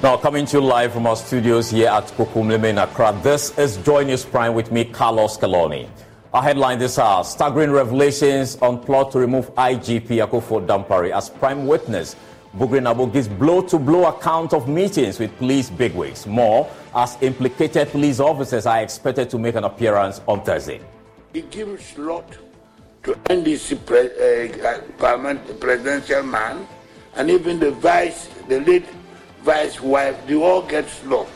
Now, coming to you live from our studios here at Kokum in Accra, this is Joy News Prime with me, Carlos Caloni. Our headline this hour staggering revelations on plot to remove IGP Akuffo Dampare as prime witness. Bugri Naabu gives blow to blow account of meetings with police bigwigs. More as implicated police officers are expected to make an appearance on Thursday. He gives lot to NDC pre- uh, presidential man and even the vice, the late vice wife, they all get slaughtered.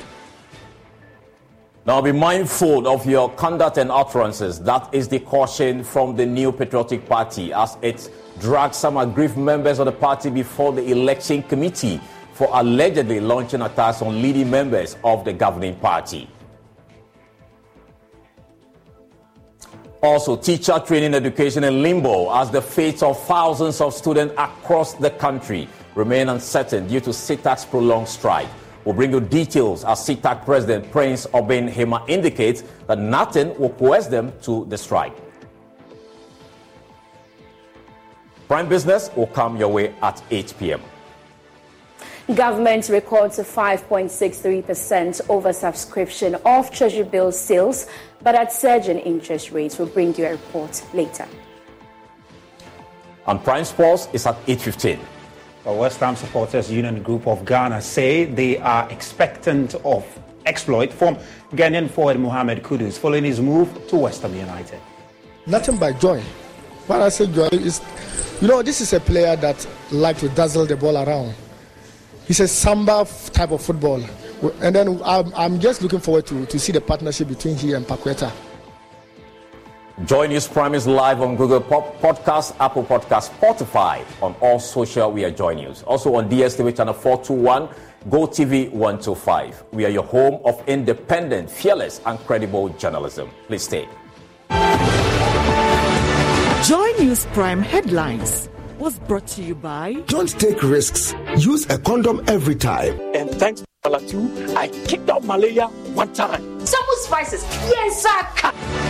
Now be mindful of your conduct and utterances. That is the caution from the New Patriotic Party as it drags some aggrieved members of the party before the election committee for allegedly launching attacks on leading members of the governing party. Also, teacher training education in limbo as the fates of thousands of students across the country remain uncertain due to CETAG's prolonged strike. We'll bring you details as SITAC President Prince Obeng-Hemeng indicates that nothing will coerce them to the strike. Prime Business will come your way at 8 p.m. Government records a 5.63% oversubscription of Treasury bill sales, but at surging interest rates. We'll bring you a report later. And Prime Sports is at 8.15. The West Ham Supporters Union Group of Ghana say they are expectant of exploit from Ghanaian forward Mohamed Kudus following his move to West Ham United. Nothing but joy. When I say joy is, you know, this is a player that likes to dazzle the ball around. He's a samba type of football, and then I'm, I'm just looking forward to, to see the partnership between he and Paqueta. Joy News Prime is live on Google Pop Podcast, Apple Podcast, Spotify, on all social. We are Joy News. Also on DSTV channel 421, Go TV 125. We are your home of independent, fearless, and credible journalism. Please stay. Joy News Prime headlines was brought to you by Don't take risks. Use a condom every time. And thanks to Malatu, I kicked out malaria one time. Some spices. Yes, sir.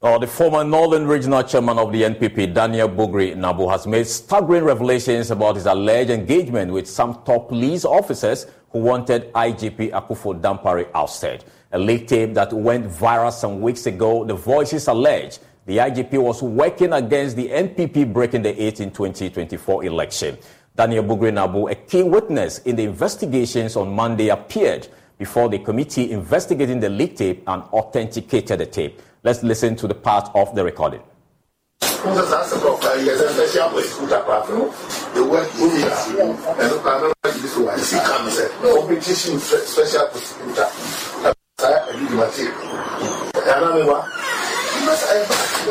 Uh, the former Northern Regional Chairman of the NPP, Daniel Bugri Naabu, has made staggering revelations about his alleged engagement with some top police officers who wanted IGP Akuffo Dampare ousted. A leak tape that went viral some weeks ago, the voices allege the IGP was working against the NPP breaking the 18 2024 election. Daniel Bugri Naabu, a key witness in the investigations on Monday, appeared before the committee investigating the leak tape and authenticated the tape. Let's listen to the part of the recording.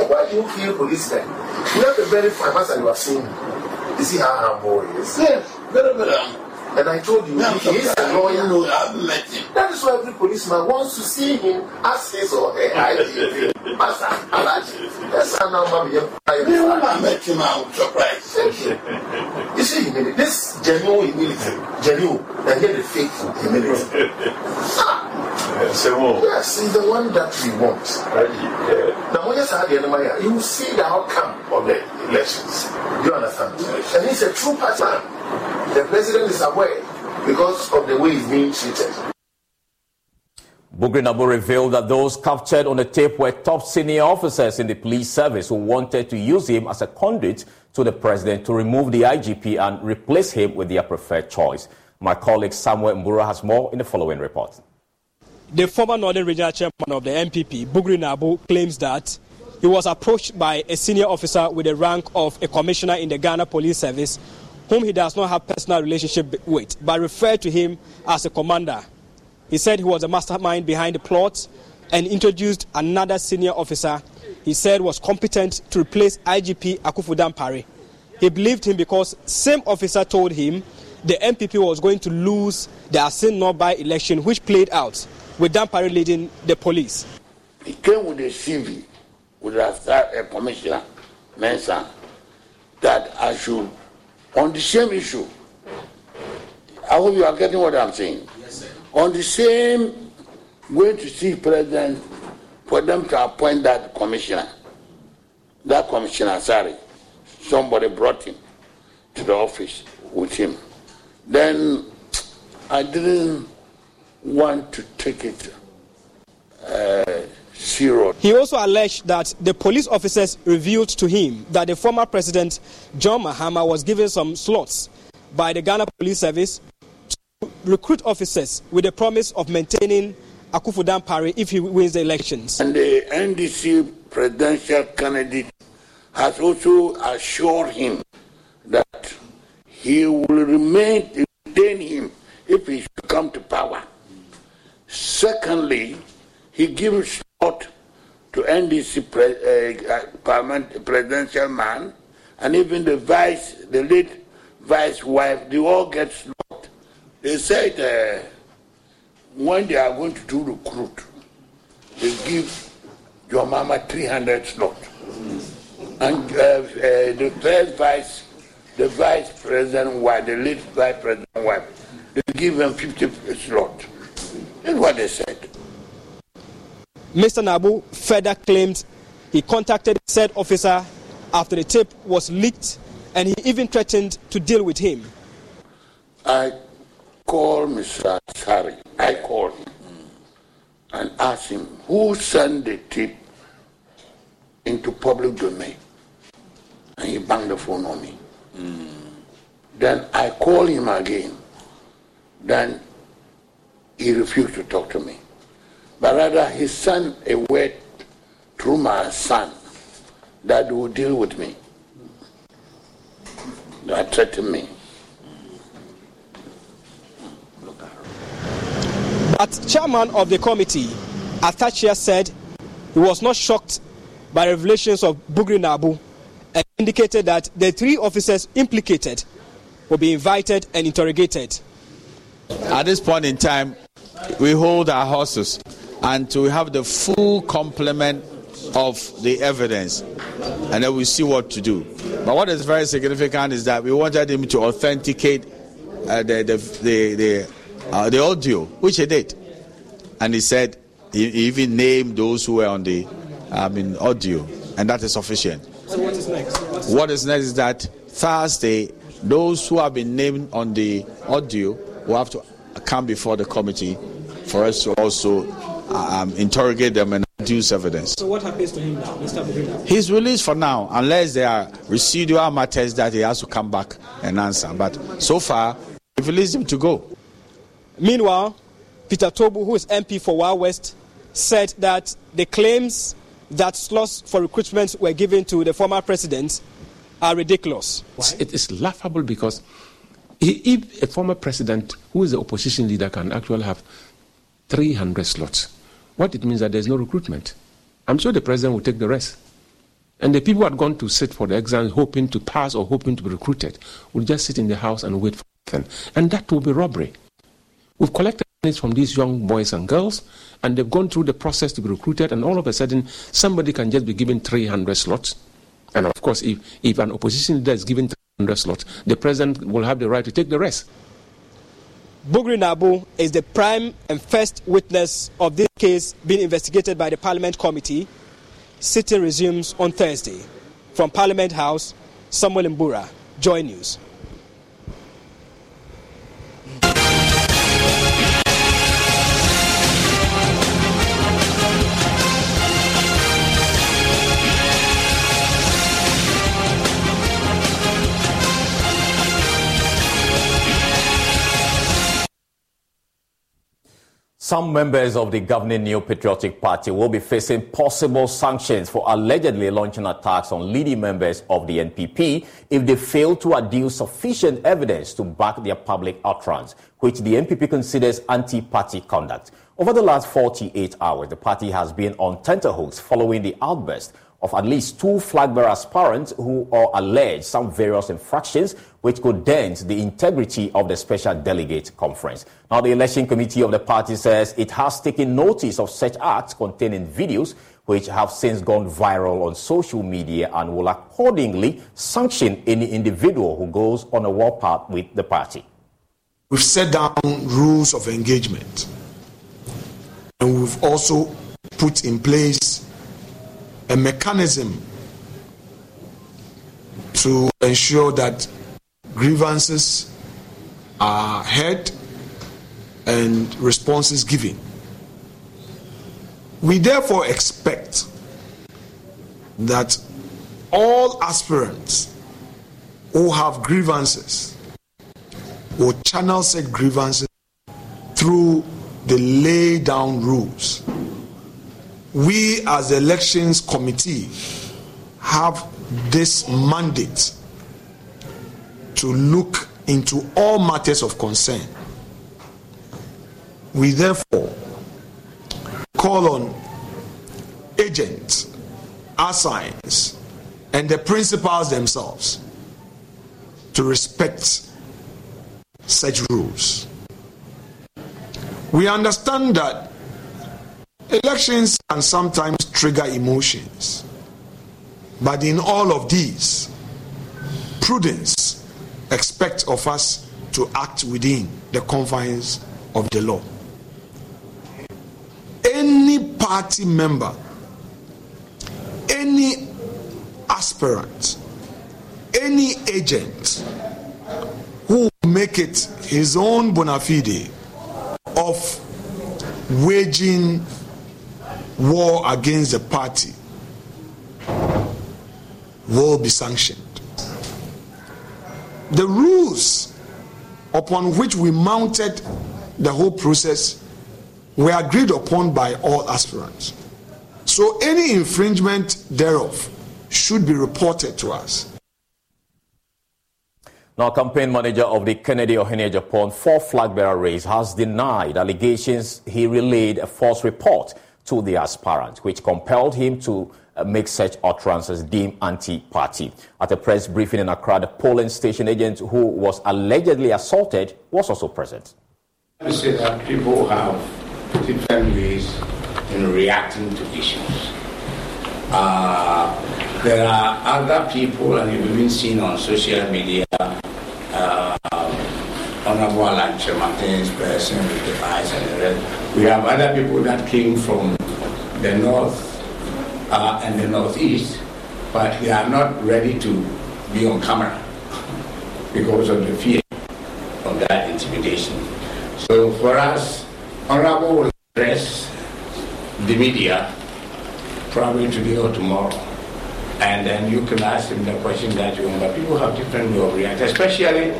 Why do you feel policemen? You have a very fine you have seen. You see how humble he is? Yes, very, very humble. And I told you, Yeah, he is a lawyer. No, I've met him. That is why every policeman wants to see him as his or her IGP. Master, Alaji, that's how now, crying. Yeah, when I met him, I was surprised. Thank you. You see humility. This genuine humility, genuine, and yet the faithful humility. Ah, Yes, he's the one that we want. Now, when you say the enemy, you will see the outcome of the elections. Do you understand? And he's a true partner. The president is aware because of the way he's being treated. Bugri Naabu revealed that those captured on the tape were top senior officers in the police service who wanted to use him as a conduit to the president to remove the IGP and replace him with their preferred choice. My colleague Samuel Mbura has more in the following report. The former Northern Regional Chairman of the NPP, Bugri Naabu, claims that he was approached by a senior officer with the rank of a commissioner in the Ghana Police Service, whom he does not have personal relationship with, but referred to him as a commander. He said he was the mastermind behind the plot and introduced another senior officer he said was competent to replace IGP Akuffo Dampare. He believed him because same officer told him the NPP was going to lose the Assin North by- election, which played out with Dampare leading the police. He came with a CV with a, a commissioner, Mensa, that I should, on the same issue, I hope you are getting what I'm saying. Yes, sir. On the same, going to see president for them to appoint that commissioner. That commissioner, sorry, somebody brought him to the office with him. Then I didn't want to take it uh, serious. He also alleged that the police officers revealed to him that the former president, John Mahama, was given some slots by the Ghana Police Service to recruit officers with the promise of maintaining Akuffo Dampare if he wins the elections. And the NDC presidential candidate has also assured him that he will remain, retain him if he should come to power. Secondly, he gives to NDC pre, uh, presidential man, and even the vice, the late vice wife, they all get slot. They said uh, when they are going to do recruit, they give your mama 300 slot. And uh, uh, the first vice, the vice president wife, the late vice president wife, they give them 50 slot. That's what they said. Mr. Naabu further claimed he contacted said officer after the tape was leaked and he even threatened to deal with him. I called Mr. Sari. I called him and asked him who sent the tape into public domain. And he banged the phone on me. Mm. Then I called him again. Then he refused to talk to me. But rather, he sent a word through my son that will deal with me. That threatened me. But chairman of the committee, Atta Akyea said he was not shocked by revelations of Bugri Naabu and indicated that the three officers implicated will be invited and interrogated. At this point in time, we hold our horses and to have the full complement of the evidence, and then we see what to do. But what is very significant is that we wanted him to authenticate uh, the the the the, uh, the, audio, which he did, and he said he, he even named those who were on the I mean audio, and that is sufficient. So what is next? What is, what is next is that Thursday, those who have been named on the audio will have to come before the committee for us to also um, interrogate them and produce evidence. So what happens to him now, Mr. Bugrina? He's released for now, unless there are residual matters that he has to come back and answer. But so far, we've released him to go. Meanwhile, Peter Toobu, who is MP for Wa West, said that the claims that slots for recruitment were given to the former president are ridiculous. It is laughable because if a former president who is the opposition leader can actually have 300 slots, what it means that there's no recruitment. I'm sure the president will take the rest. And the people who had gone to sit for the exams hoping to pass or hoping to be recruited will just sit in the house and wait for them. And that will be robbery. We've collected from these young boys and girls, and they've gone through the process to be recruited, and all of a sudden, somebody can just be given 300 slots. And of course, if, if an opposition leader is given 300 slots, the president will have the right to take the rest. Bugri Naabu is the prime and first witness of this case being investigated by the Parliament Committee. Sitting resumes on Thursday. From Parliament House, Samuel Mbura, Joy News. Some members of the governing New Patriotic Party will be facing possible sanctions for allegedly launching attacks on leading members of the NPP if they fail to adduce sufficient evidence to back their public utterance, which the NPP considers anti-party conduct. Over the last 48 hours, the party has been on tenterhooks following the outburst of at least two flag bearer aspirants who are alleged some various infractions which could dent the integrity of the special delegate conference. Now, the election committee of the party says it has taken notice of such acts containing videos which have since gone viral on social media and will accordingly sanction any individual who goes on a warpath with the party. We've set down rules of engagement and we've also put in place a mechanism to ensure that grievances are heard and responses given. We therefore expect that all aspirants who have grievances will channel said grievances through the lay down rules we as elections committee have this mandate to look into all matters of concern. We therefore call on agents, assigns, and the principals themselves to respect such rules. We understand that Elections can sometimes trigger emotions, but in all of these, prudence expects of us to act within the confines of the law. Any party member, any aspirant, any agent who make it his own bona fide of waging war against the party will be sanctioned. The rules upon which we mounted the whole process were agreed upon by all aspirants. So any infringement thereof should be reported to us. Now, campaign manager of the Kennedy Ohaneja four flag bearer race has denied allegations he relayed a false report to the aspirant, which compelled him to uh, make such utterances deemed anti-party. At a press briefing in Accra, the polling station agent who was allegedly assaulted was also present. I say that people have different ways in reacting to issues. Uh, there are other people, and you've even seen on social media, uh, Honorable Alan Kyerematen's person with the eyes and the red. We have other people that came from the north uh, and the northeast, but they are not ready to be on camera because of the fear of that intimidation. So for us, Honorable will address the media, probably today or tomorrow, and then you can ask him the question that you want. But people have different way of reacting, especially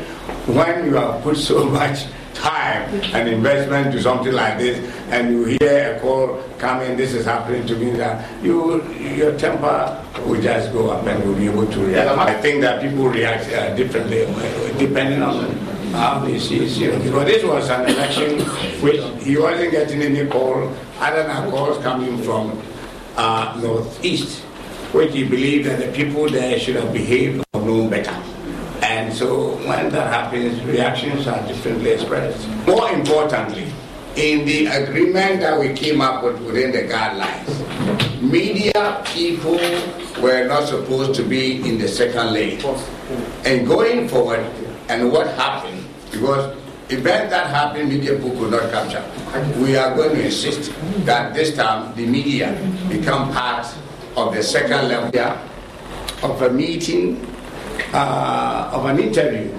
when you have put so much time and investment to something like this, and you hear a call coming, this is happening to me, that you your temper will just go up and you'll be able to react. I think that people react uh, differently uh, depending on how they see it. Because this was an election which he wasn't getting any call other than calls coming from uh, northeast, which he believed that the people there should have behaved or known better. So when that happens, reactions are differently expressed. More importantly, in the agreement that we came up with within the guidelines, media people were not supposed to be in the second lane. And going forward, and what happened, because event that happened, media people could not capture. We are going to insist that this time the media become part of the second level of a meeting uh, of an interview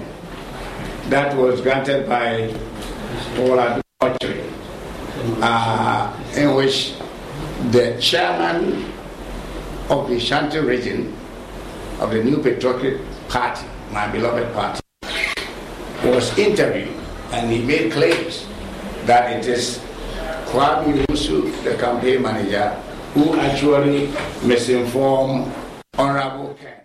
that was granted by Paula Dutry, uh, in which the chairman of the Shanti region of the New Patriotic Party, my beloved party, was interviewed and he made claims that it is Kwame Yusu, the campaign manager, who actually misinformed Honorable Ken.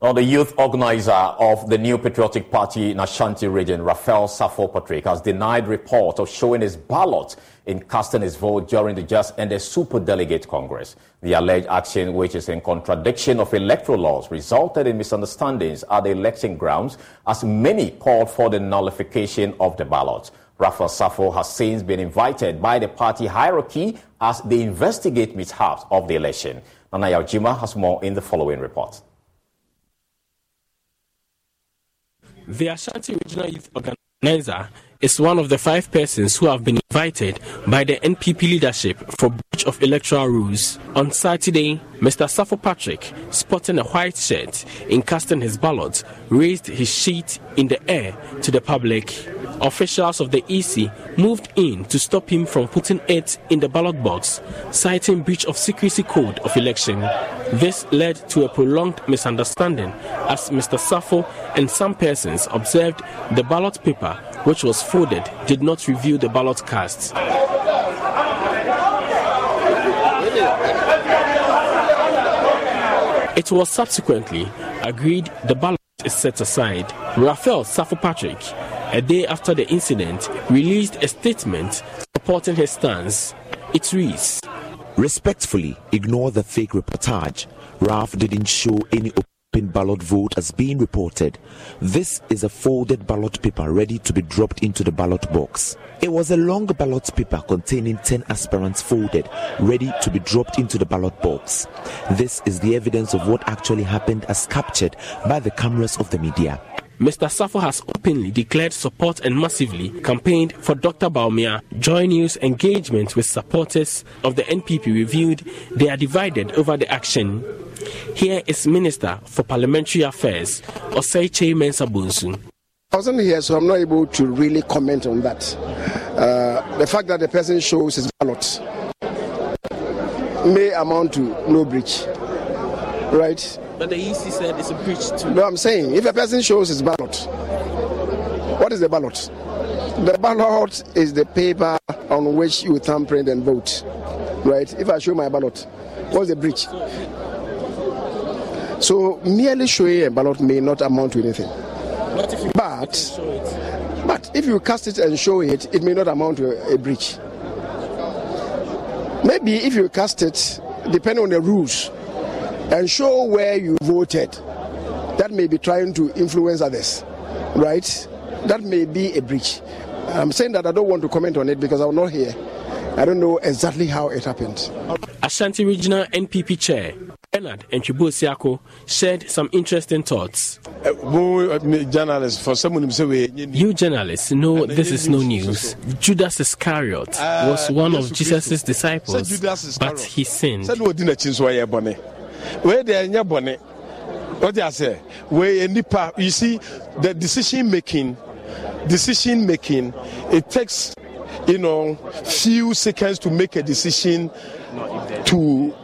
Now, the youth organizer of the New Patriotic Party in Ashanti region, Raphael Safo Patrick, has denied report of showing his ballot in casting his vote during the just ended Super Delegate Congress. The alleged action, which is in contradiction of electoral laws, resulted in misunderstandings at the election grounds as many called for the nullification of the ballot. Raphael Safo has since been invited by the party hierarchy as they investigate mishaps of the election. Nana Yaujima has more in the following report. The Ashanti Regional Youth Organizer is one of the five persons who have been invited by the NPP leadership for breach of electoral rules. On Saturday, Mr. Safo Patrick, sporting a white shirt in casting his ballot, raised his sheet in the air to the public. Officials of the EC moved in to stop him from putting it in the ballot box, citing breach of secrecy code of election. This led to a prolonged misunderstanding as Mr. Safo and some persons observed the ballot paper, which was folded, did not reveal the ballot cast. It was subsequently agreed the ballot is set aside. Raphael Safo Patrick, a day after the incident, released a statement supporting his stance. It reads Respectfully ignore the fake reportage. Raf didn't show any open ballot vote as being reported. This is a folded ballot paper ready to be dropped into the ballot box. It was a long ballot paper containing 10 aspirants folded, ready to be dropped into the ballot box. This is the evidence of what actually happened as captured by the cameras of the media. Mr. Safo has openly declared support and massively campaigned for Dr. Bawumia. Joy News engagement with supporters of the NPP revealed they are divided over the action. Here is Minister for Parliamentary Affairs, Osei Kyei-Mensah-Bonsu. I wasn't here, so I'm not able to really comment on that. Uh, the fact that the person shows his ballot may amount to no breach, right? But the EC said it's a breach too. No, I'm saying if a person shows his ballot, what is the ballot? The ballot is the paper on which you thumbprint and vote, right? If I show my ballot, what's the breach? So merely showing a ballot may not amount to anything. But, but if you cast it and show it, it may not amount to a, a breach. Maybe if you cast it, depending on the rules, and show where you voted, that may be trying to influence others, right? That may be a breach. I'm saying that I don't want to comment on it because I'm not here. I don't know exactly how it happened. Ashanti Regional NPP Chair Bernard Antwi Boasiako shared some interesting thoughts. journalists, for someone say You journalists know this is no news. Judas Iscariot was one of Jesus' disciples, but he sinned. Wei deɛ ɛnyɛ bɔne wɔde asɛ wei nipa you see the decision making decision making it takes you know, few seconds to make a decision to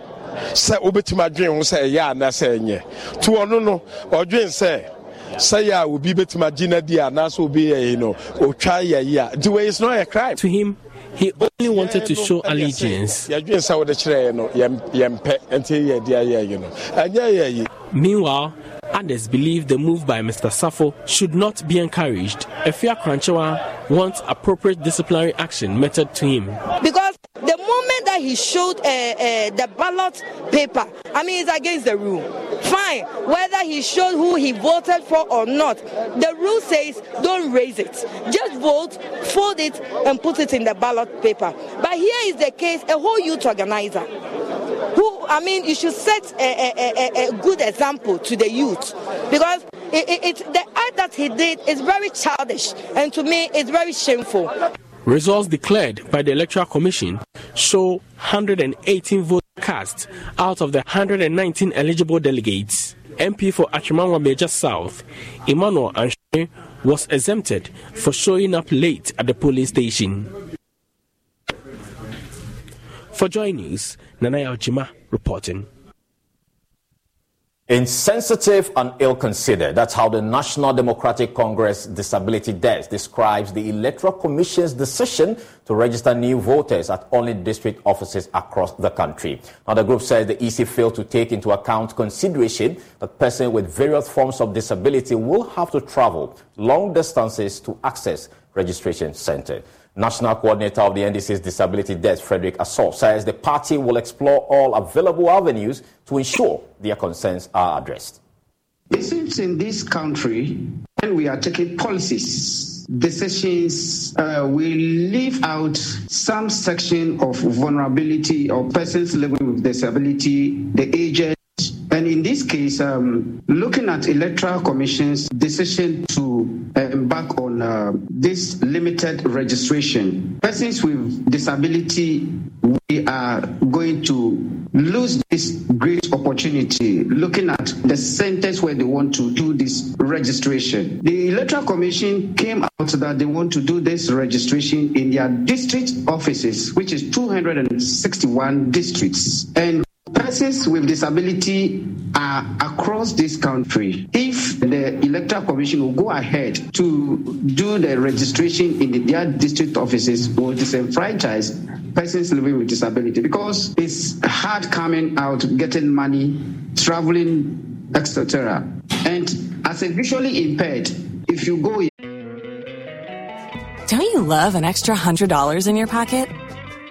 sɛ wobɛtumi adwene ho sɛ ɛyɛ anaasɛ ɛnyɛ. To ɔno no sɛ sɛ yɛ a obi bɛtumi agye no di anaasɛ obi yɛ yi no ɔtwa yɛ yi a. Nti wei is not a crime. To him he only wanted to show allegiance. Meanwhile, others believe the move by Mr. Safo should not be encouraged. Efia Kranchewa wants appropriate disciplinary action meted to him. Because the that he showed uh, uh, the ballot paper, I mean, it's against the rule. Fine, whether he showed who he voted for or not, the rule says don't raise it. Just vote, fold it, and put it in the ballot paper. But here is the case a whole youth organizer who, I mean, you should set a, a, a, a good example to the youth because it, it, it, the act that he did is very childish and to me it's very shameful. Results declared by the Electoral Commission show 118 votes cast out of the 119 eligible delegates. MP for Atwima Nwabiagya South, Emmanuel Anshe, was exempted for showing up late at the polling station. For Joy News, Nanaya Ojima reporting. Insensitive and ill considered. That's how the National Democratic Congress Disability Desk describes the Electoral Commission's decision to register new voters at only district offices across the country. Now, the group says the EC failed to take into account consideration that persons with various forms of disability will have to travel long distances to access registration center. National Coordinator of the NDC's Disability Desk, Frederick Assor, says the party will explore all available avenues to ensure their concerns are addressed. It seems in this country, when we are taking policies, decisions, uh, we leave out some section of vulnerability of persons living with disability, the aged, and in this case, um, looking at Electoral Commission's decision to embark on uh, this limited registration, persons with disability, we are going to lose this great opportunity looking at the centers where they want to do this registration. The Electoral Commission came out that they want to do this registration in their district offices, which is 261 districts. And persons with disability are across this country. If the Electoral Commission will go ahead to do the registration in their district offices, will disenfranchise persons living with disability because it's hard coming out, getting money, traveling, etc. And as a visually impaired, if you go. In- don't you love an extra $100 in your pocket?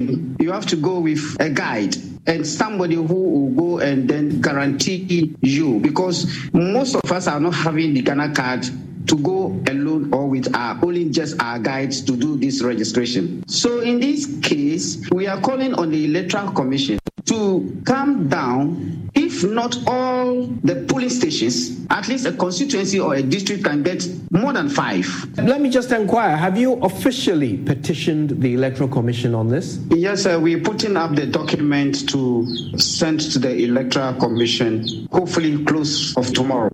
You have to go with a guide and somebody who will go and then guarantee you because most of us are not having the Ghana card to go alone or with our only just our guides to do this registration. So in this case, we are calling on the Electoral Commission to come down if not all the polling stations, at least a constituency or a district can get more than five. Let me just inquire have you officially petitioned the Electoral Commission on this? Yes, sir. We're putting up the document to send to the Electoral Commission, hopefully close of tomorrow.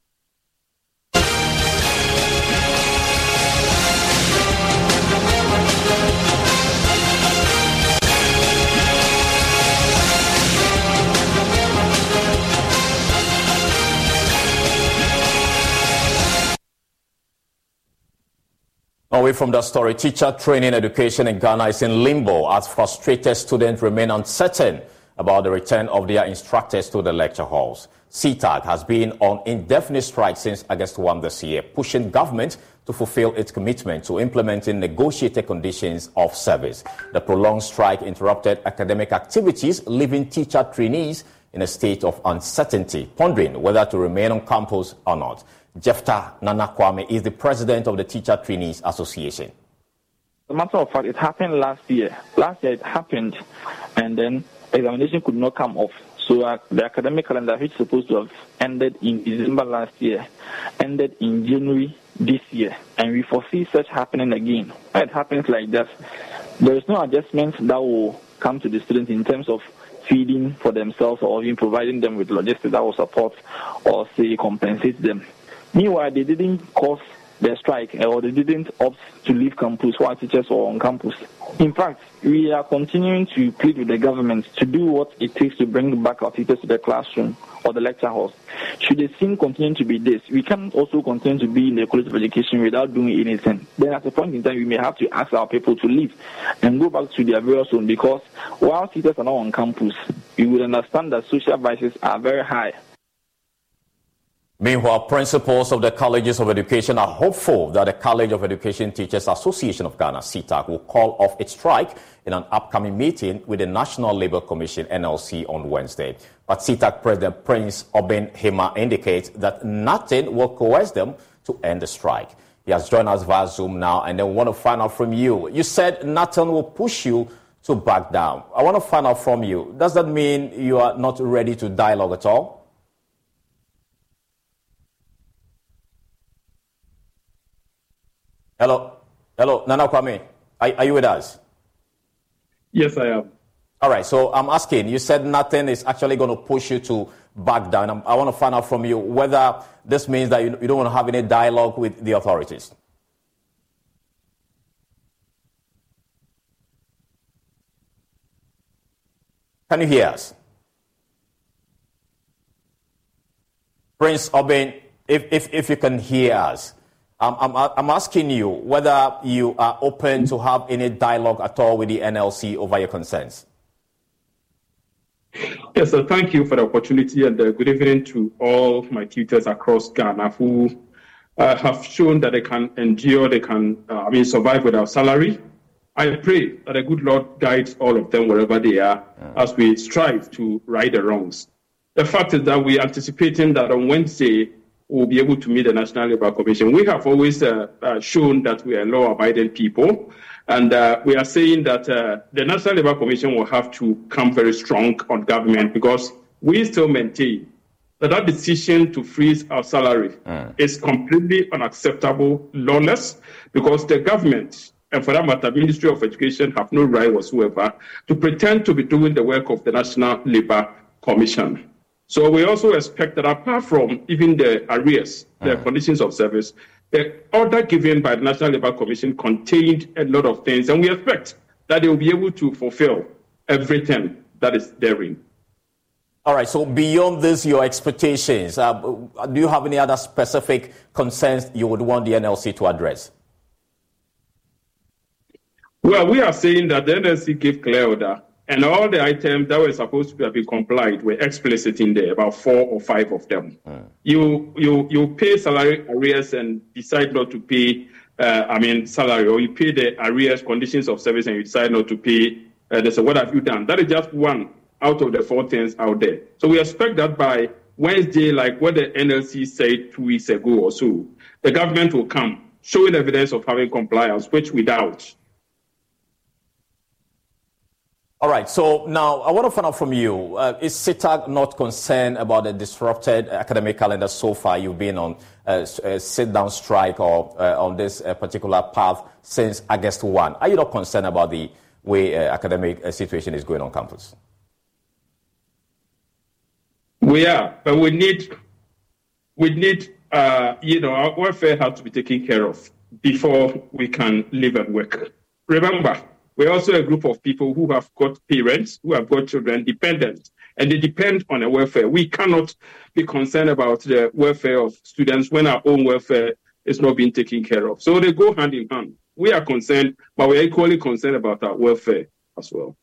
Away from that story, teacher training education in Ghana is in limbo as frustrated students remain uncertain about the return of their instructors to the lecture halls. CETAG has been on indefinite strike since August 1 this year, pushing government to fulfill its commitment to implementing negotiated conditions of service. The prolonged strike interrupted academic activities, leaving teacher trainees in a state of uncertainty, pondering whether to remain on campus or not. Jefta Nana Kwame is the president of the Teacher Trainees Association. As a matter of fact, it happened last year. Last year it happened, and then examination could not come off. So uh, the academic calendar, which is supposed to have ended in December last year, ended in January this year, and we foresee such happening again. When it happens like that, there is no adjustment that will come to the students in terms of feeding for themselves or even providing them with logistics that will support or say compensate them. Meanwhile, they didn't cause the strike eh, or they didn't opt to leave campus while teachers were on campus. In fact, we are continuing to plead with the government to do what it takes to bring back our teachers to the classroom or the lecture halls. Should the scene continue to be this, we can't also continue to be in the College of Education without doing anything. Then at a point in time, we may have to ask our people to leave and go back to their various home because while teachers are not on campus, we would understand that social vices are very high Meanwhile, principals of the colleges of education are hopeful that the College of Education Teachers Association of Ghana, CETAG, will call off its strike in an upcoming meeting with the National Labour Commission, NLC, on Wednesday. But CETAG President Prince Obeng-Hemeng indicates that nothing will coerce them to end the strike. He has joined us via Zoom now, and I want to find out from you. You said nothing will push you to back down. I want to find out from you. Does that mean you are not ready to dialogue at all? Hello, hello, Nana Kwame, are, are you with us? Yes, I am. All right, so I'm asking, you said nothing is actually going to push you to back down. I want to find out from you whether this means that you, you don't want to have any dialogue with the authorities. Can you hear us? Prince Obeng, if, if, if you can hear us, I'm, I'm, I'm asking you whether you are open to have any dialogue at all with the NLC over your concerns. Yes, sir. Thank you for the opportunity and uh, good evening to all my tutors across Ghana who uh, have shown that they can endure, they can, uh, I mean, survive without salary. I pray that the good Lord guides all of them wherever they are as we strive to right the wrongs. The fact is that we are anticipating that on Wednesday, will be able to meet the National Labour Commission. We have always uh, uh, shown that we are law-abiding people, and uh, we are saying that uh, the National Labour Commission will have to come very strong on government because we still maintain that that decision to freeze our salary mm. is completely unacceptable, lawless, because the government and for that matter, the Ministry of Education have no right whatsoever to pretend to be doing the work of the National Labour Commission. So we also expect that apart from even the arrears, the uh-huh. conditions of service, the order given by the National Labour Commission contained a lot of things, and we expect that they will be able to fulfill everything that is therein. All right, so beyond this, your expectations, uh, do you have any other specific concerns you would want the NLC to address? Well, we are saying that the NLC gave clear order and all the items that were supposed to be complied were explicit in there, about four or five of them. Mm. You you you pay salary arrears and decide not to pay. Uh, I mean salary, or you pay the arrears conditions of service and you decide not to pay. Uh, they say, what have you done? That is just one out of the four things out there. So we expect that by Wednesday, like what the NLC said two weeks ago or so, the government will come showing evidence of having compliance, which we doubt. All right, so now I want to find out from you uh, is CETAG not concerned about the disrupted academic calendar so far? You've been on a, a sit down strike or uh, on this uh, particular path since August 1. Are you not concerned about the way uh, academic uh, situation is going on campus? We are, but we need, we need, uh, you know, our welfare has to be taken care of before we can live and work. Remember, we're also a group of people who have got parents, who have got children dependent, and they depend on a welfare. We cannot be concerned about the welfare of students when our own welfare is not being taken care of. So they go hand in hand. We are concerned, but we're equally concerned about our welfare as well.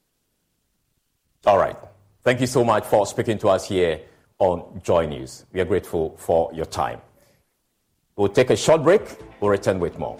All right. Thank you so much for speaking to us here on Joy News. We are grateful for your time. We'll take a short break. We'll return with more.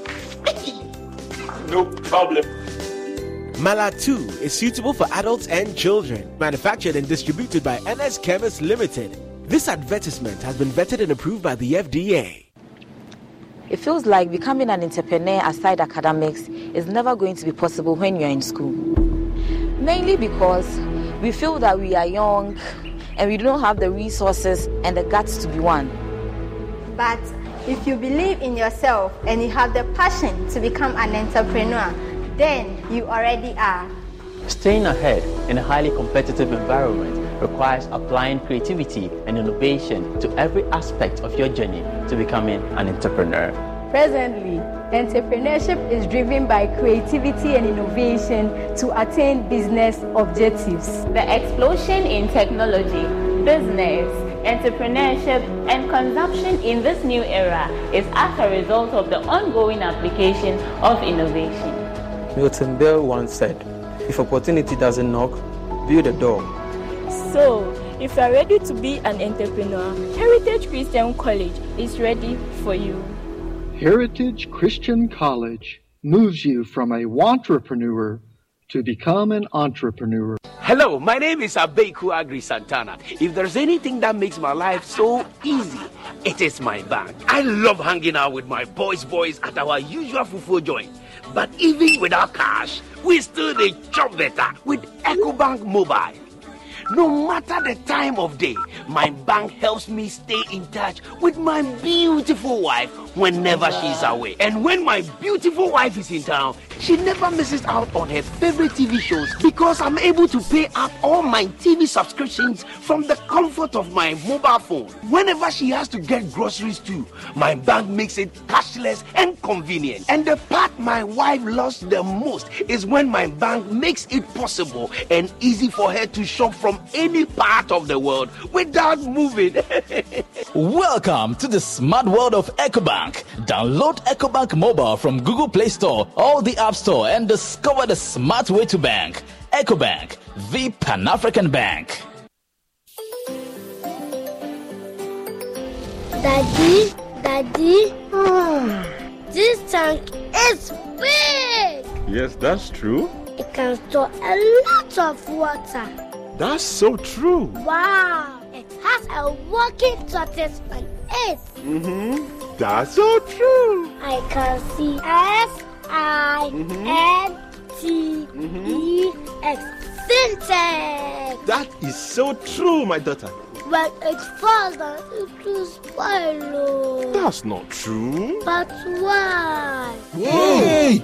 No problem. Malatu is suitable for adults and children. Manufactured and distributed by NS Chemist Limited. This advertisement has been vetted and approved by the FDA. It feels like becoming an entrepreneur aside academics is never going to be possible when you're in school. Mainly because we feel that we are young and we don't have the resources and the guts to be one. But if you believe in yourself and you have the passion to become an entrepreneur, then you already are. Staying ahead in a highly competitive environment requires applying creativity and innovation to every aspect of your journey to becoming an entrepreneur. Presently, entrepreneurship is driven by creativity and innovation to attain business objectives. The explosion in technology, business, entrepreneurship, and consumption in this new era is as a result of the ongoing application of innovation. Milton Berle once said, If opportunity doesn't knock, build a door. So, if you are ready to be an entrepreneur, Heritage Christian College is ready for you. Heritage Christian College moves you from a wantrepreneur to become an entrepreneur. Hello, my name is Abeku Agri Santana. If there's anything that makes my life so easy, it is my bank. I love hanging out with my boys boys at our usual fufu joint. But even without cash, we still the chop better with EcoBank Mobile. No matter the time of day, my bank helps me stay in touch with my beautiful wife whenever she's away. And when my beautiful wife is in town, she never misses out on her favorite TV shows because I'm able to pay up all my TV subscriptions from the comfort of my mobile phone. Whenever she has to get groceries too, my bank makes it cashless and convenient. And the part my wife loves the most is when my bank makes it possible and easy for her to shop from any part of the world without moving. Welcome to the smart world of EcoBank. Download EcoBank mobile from Google Play Store or the App Store and discover the smart way to bank. EcoBank, the Pan African Bank. Daddy, Daddy, hmm. this tank is big. Yes, that's true. It can store a lot of water. That's so true. Wow, it has a working tortoise on it. Mm-hmm. That's so true. I can see S I N T E X. Sintex. That is so true, my daughter. When it falls down, it will spoil. oh. That's not true. But why? Hey!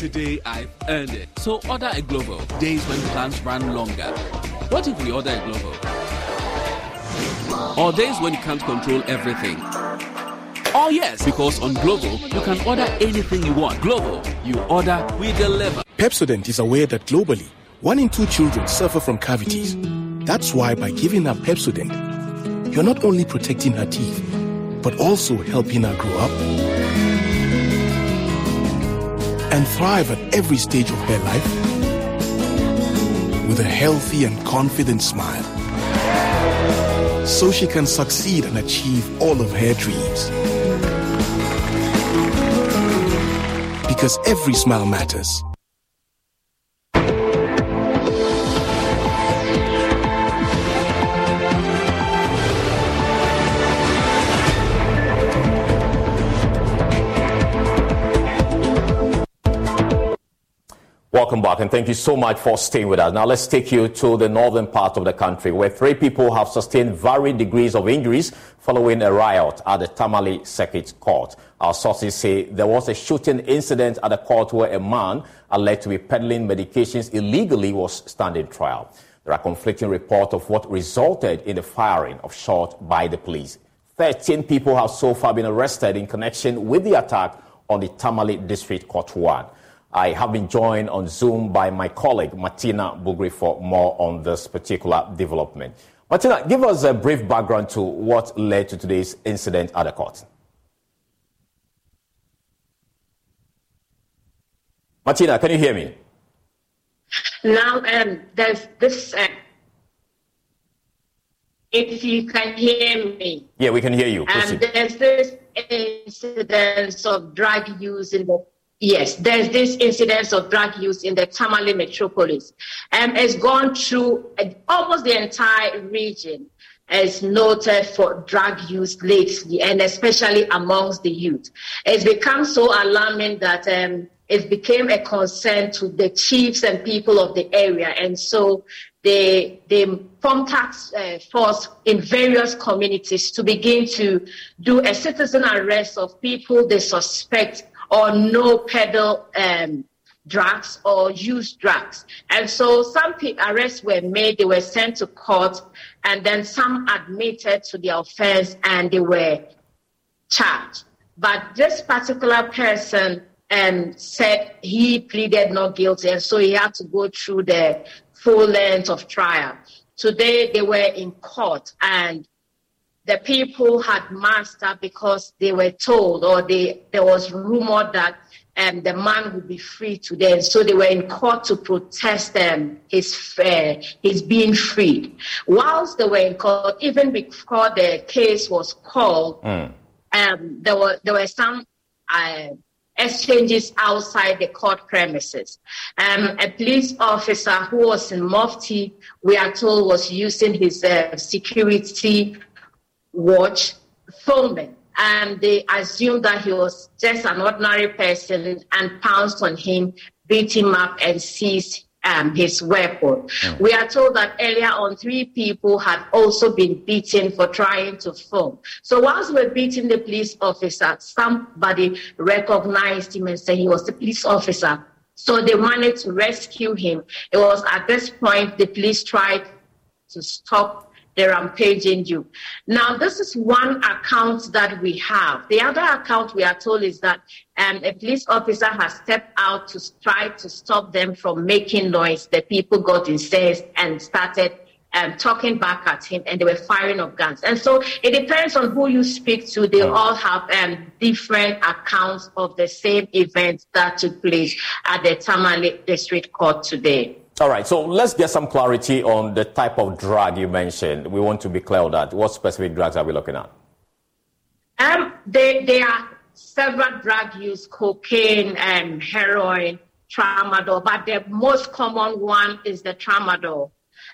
today I've earned it. So order a Glovo. Days when plans run longer. What if we order a Glovo? Or days when you can't control everything. Oh yes, because on Glovo, you can order anything you want. Glovo, you order, we deliver. Pepsodent is aware that globally, one in two children suffer from cavities. That's why by giving her Pepsodent, you're not only protecting her teeth, but also helping her grow up and thrive at every stage of her life with a healthy and confident smile. So she can succeed and achieve all of her dreams. Because every smile matters. Welcome back, and thank you so much for staying with us. Now, let's take you to the northern part of the country where three people have sustained varying degrees of injuries following a riot at the Tamale Circuit Court. Our sources say there was a shooting incident at the court where a man alleged to be peddling medications illegally was standing trial. There are conflicting reports of what resulted in the firing of shots by the police. 13 people have so far been arrested in connection with the attack on the Tamale District Court 1. I have been joined on Zoom by my colleague Martina Bugri for more on this particular development. Martina, give us a brief background to what led to today's incident at the court. Martina, can you hear me? Now, um, there's this. Uh, if you can hear me, Yeah, we can hear you. um, there's this incidence of drug use in the Yes, there's this incidence of drug use in the Tamale metropolis. Um, it's gone through uh, almost the entire region is noted for drug use lately, and especially amongst the youth. It's become so alarming that um, it became a concern to the chiefs and people of the area, and so they they formed task uh, force in various communities to begin to do a citizen arrest of people they suspect or no peddle um, drugs or use drugs. And so some arrests were made, they were sent to court, and then some admitted to the offense and they were charged. But this particular person um, said he pleaded not guilty, and so he had to go through the full length of trial. Today they were in court, and the people had masked up because they were told or they there was rumor that um, the man would be free today. So they were in court to protest um, his uh, his being freed. Whilst they were in court, even before the case was called, Mm. um, there were there were some uh, exchanges outside the court premises. Um, a police officer who was in Mufti, we are told, was using his uh, security watch filming. And they assumed that he was just an ordinary person and pounced on him, beat him up, and seized um, his weapon. We are told that earlier on, three people had also been beaten for trying to film. So whilst we were beating the police officer, somebody recognized him and said he was the police officer. So they wanted to rescue him. It was at this point the police tried to stop the rampaging you. Now, this is one account that we have. The other account we are told is that um, a police officer has stepped out to try to stop them from making noise. The people got incensed and started um, talking back at him, and they were firing of guns. And so it depends on who you speak to. They all have um, different accounts of the same event that took place at the Tamale District Court today. All right, so let's get some clarity on the type of drug you mentioned. We want to be clear on that. What specific drugs are we looking at? Um, there, there are several drug use, cocaine and heroin, tramadol, but the most common one is the tramadol.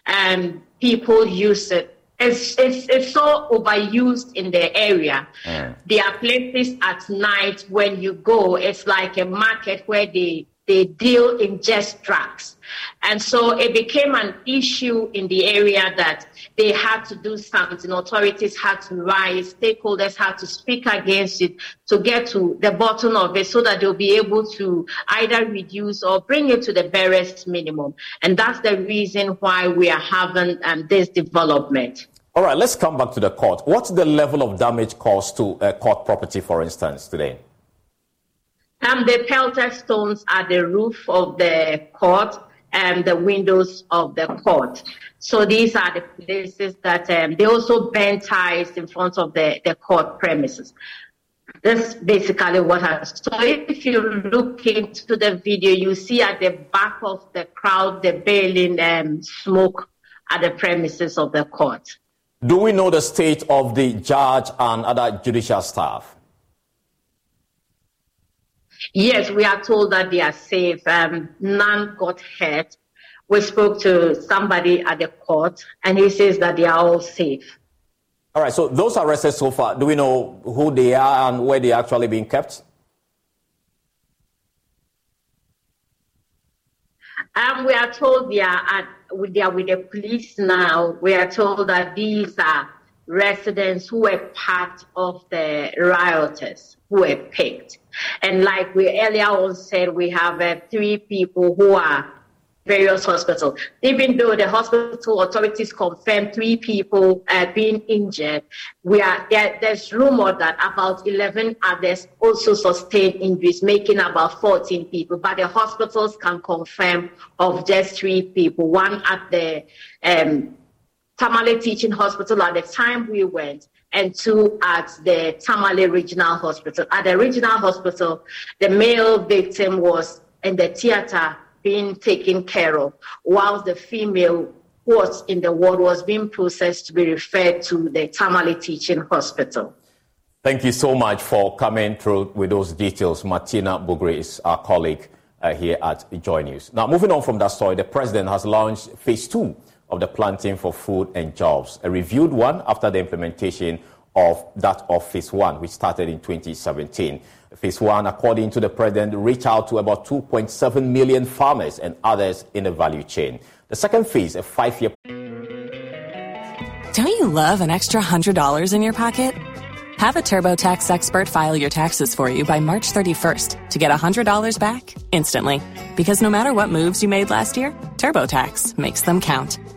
And people use it. It's, it's, it's so overused in the area. There are places at night when you go, it's like a market where they, they deal in just drugs. And so it became an issue in the area that they had to do something. Authorities had to rise, stakeholders had to speak against it to get to the bottom of it so that they'll be able to either reduce or bring it to the barest minimum. And that's the reason why we are having um, this development. All right, let's come back to the court. What's the level of damage caused to uh, court property, for instance, today? Um, the pelter stones are the roof of the court and the windows of the court. So these are the places that um, they also burn ties in front of the, the court premises. That's basically what I So if you look into the video, you see at the back of the crowd the bailing um, smoke at the premises of the court. Do we know the state of the judge and other judicial staff? Yes, we are told that they are safe. Um, none got hurt. We spoke to somebody at the court, and he says that they are all safe. All right, so those arrested so far, do we know who they are and where they are actually being kept? Um, we are told they are at they are with the police now. We are told that these are residents who were part of the rioters who were picked. And like we earlier on said, we have uh, three people who are various hospitals. Even though the hospital authorities confirmed three people uh, being injured, we are there, there's rumor that about 11 others also sustained injuries, making about 14 people. But the hospitals can confirm of just three people. One at the um, Tamale Teaching Hospital at the time we went, and two at the Tamale Regional Hospital. At the regional hospital, the male victim was in the theater being taken care of, whilst the female was in the ward was being processed to be referred to the Tamale Teaching Hospital. Thank you so much for coming through with those details. Martina Bugri is our colleague uh, here at Joy News. Now, moving on from that story, the president has launched phase two of the Planting for Food and Jobs, a reviewed one after the implementation of that of phase one, which started in 2017. Phase one, according to the president, reached out to about 2.7 million farmers and others in the value chain. The second phase, a five year Don't you love an extra $100 in your pocket? Have a TurboTax expert file your taxes for you by March 31st to get $100 back instantly. Because no matter what moves you made last year, TurboTax makes them count.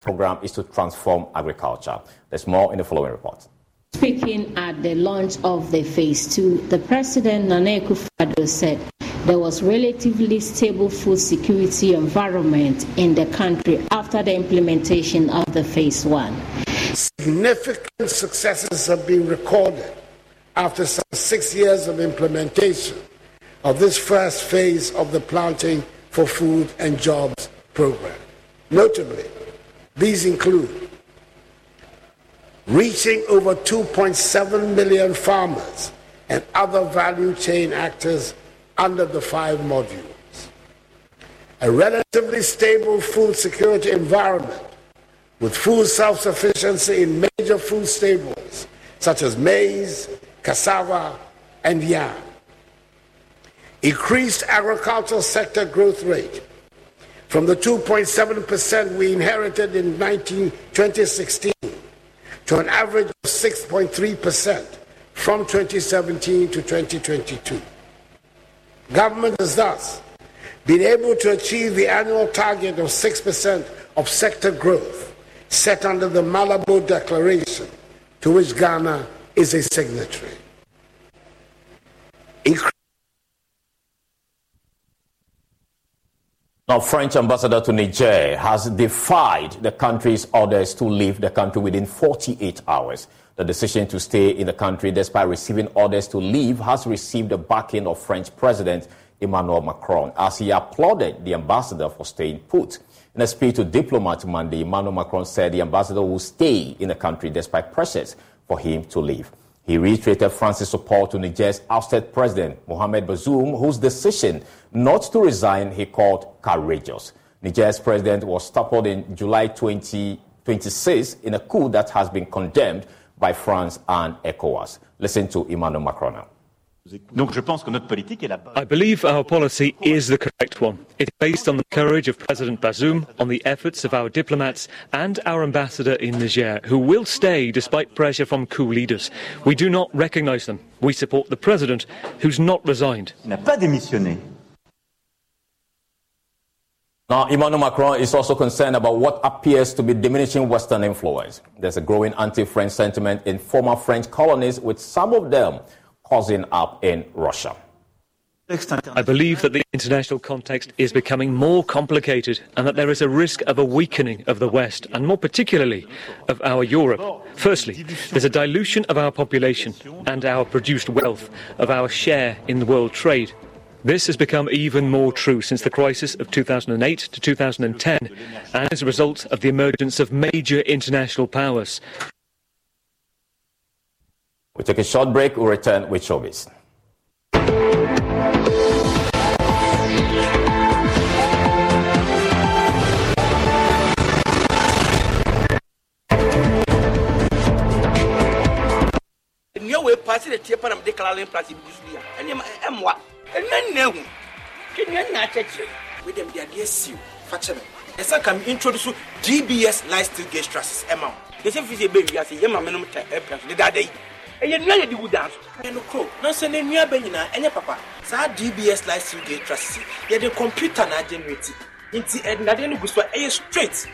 Program is to transform agriculture. There's more in the following report. Speaking at the launch of the phase two, the president Nana Akufo-Addo said there was relatively stable food security environment in the country after the implementation of the phase one. Significant successes have been recorded after some six years of implementation of this first phase of the Planting for Food and Jobs program. Notably, these include reaching over 2.7 million farmers and other value chain actors under the five modules, a relatively stable food security environment with food self sufficiency in major food staples such as maize, cassava, and yam, increased agricultural sector growth rate from the 2.7% we inherited in 19, 2016 to an average of 6.3% from 2017 to 2022. Government has thus been able to achieve the annual target of 6% of sector growth set under the Malabo Declaration, to which Ghana is a signatory. Incre- Now, French ambassador to Niger has defied the country's orders to leave the country within 48 hours. The decision to stay in the country despite receiving orders to leave has received the backing of French President Emmanuel Macron as he applauded the ambassador for staying put. In a speech to diplomats Monday, Emmanuel Macron said the ambassador will stay in the country despite pressures for him to leave. He reiterated France's support to Niger's ousted president, Mohamed Bazoum, whose decision not to resign he called courageous. Niger's president was toppled in July 2026 in a coup that has been condemned by France and ECOWAS. Listen to Emmanuel Macron now. I believe our policy is the correct one. It is based on the courage of President Bazoum, on the efforts of our diplomats and our ambassador in Niger, who will stay despite pressure from coup leaders. We do not recognize them. We support the president, who's not resigned. Now, Emmanuel Macron is also concerned about what appears to be diminishing Western influence. There's a growing anti French sentiment in former French colonies, with some of them causing up in Russia. I believe that the international context is becoming more complicated and that there is a risk of a weakening of the West, and more particularly of our Europe. Firstly, there's a dilution of our population and our produced wealth, of our share in world trade. This has become even more true since the crisis of 2008 to 2010 and as a result of the emergence of major international powers. We take a short break, we'll return with showbiz. nnua wei pa sɛ detie pa na mede kala implant bi so bi a ɛnneɛma ɛmmoa ɛnna nna ahu twɛnnua nna akyɛkyerɛ wedam de adeɛ siw fa kyɛ me. Ɛsɛ ka me introduce dbs gauge trusses ɛma wo de sɛ firi sɛ ɛbɛwia sɛ yɛma menom ta ɛpra so dedaada yi ɛyɛ nnua yɛde wu dan so. Ɛyɛ no koro nanso ne nnua bɛ nyinaa ɛnyɛ papa. Saa dbs gauge trusses yi yɛde computer na agenerate nti ɛde nnadeɛ no gu so a ɛyɛ straight.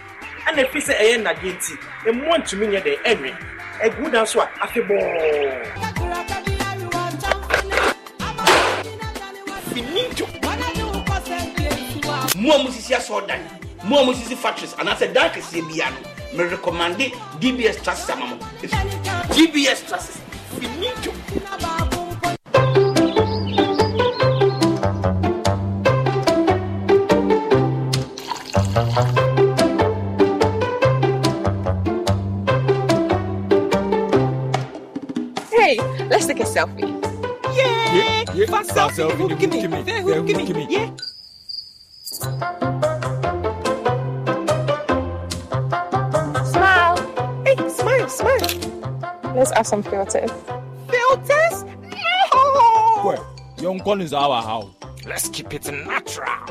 Ɛna ɛfiri sɛ ɛyɛ nnadeɛ nti ɛmmoa ntumi nyɛ dɛ ɛnwe. Ɛgu dan so a afebɔɔ mo a musisi asɔɔdan mo a musisi factories anaasɛ dan kɛseɛ bia no me recommend DBS trust ama mo. DBS trust. We. Hey, let's take a selfie. Yeah, yeah. Fast Fast selfie. selfie. Who give me? Give me. Who Yeah, give who give me? me? Yeah. Smile. Hey, smile, smile. Let's add some filters. Filters? No. Well, young Collins our house. Let's keep it natural.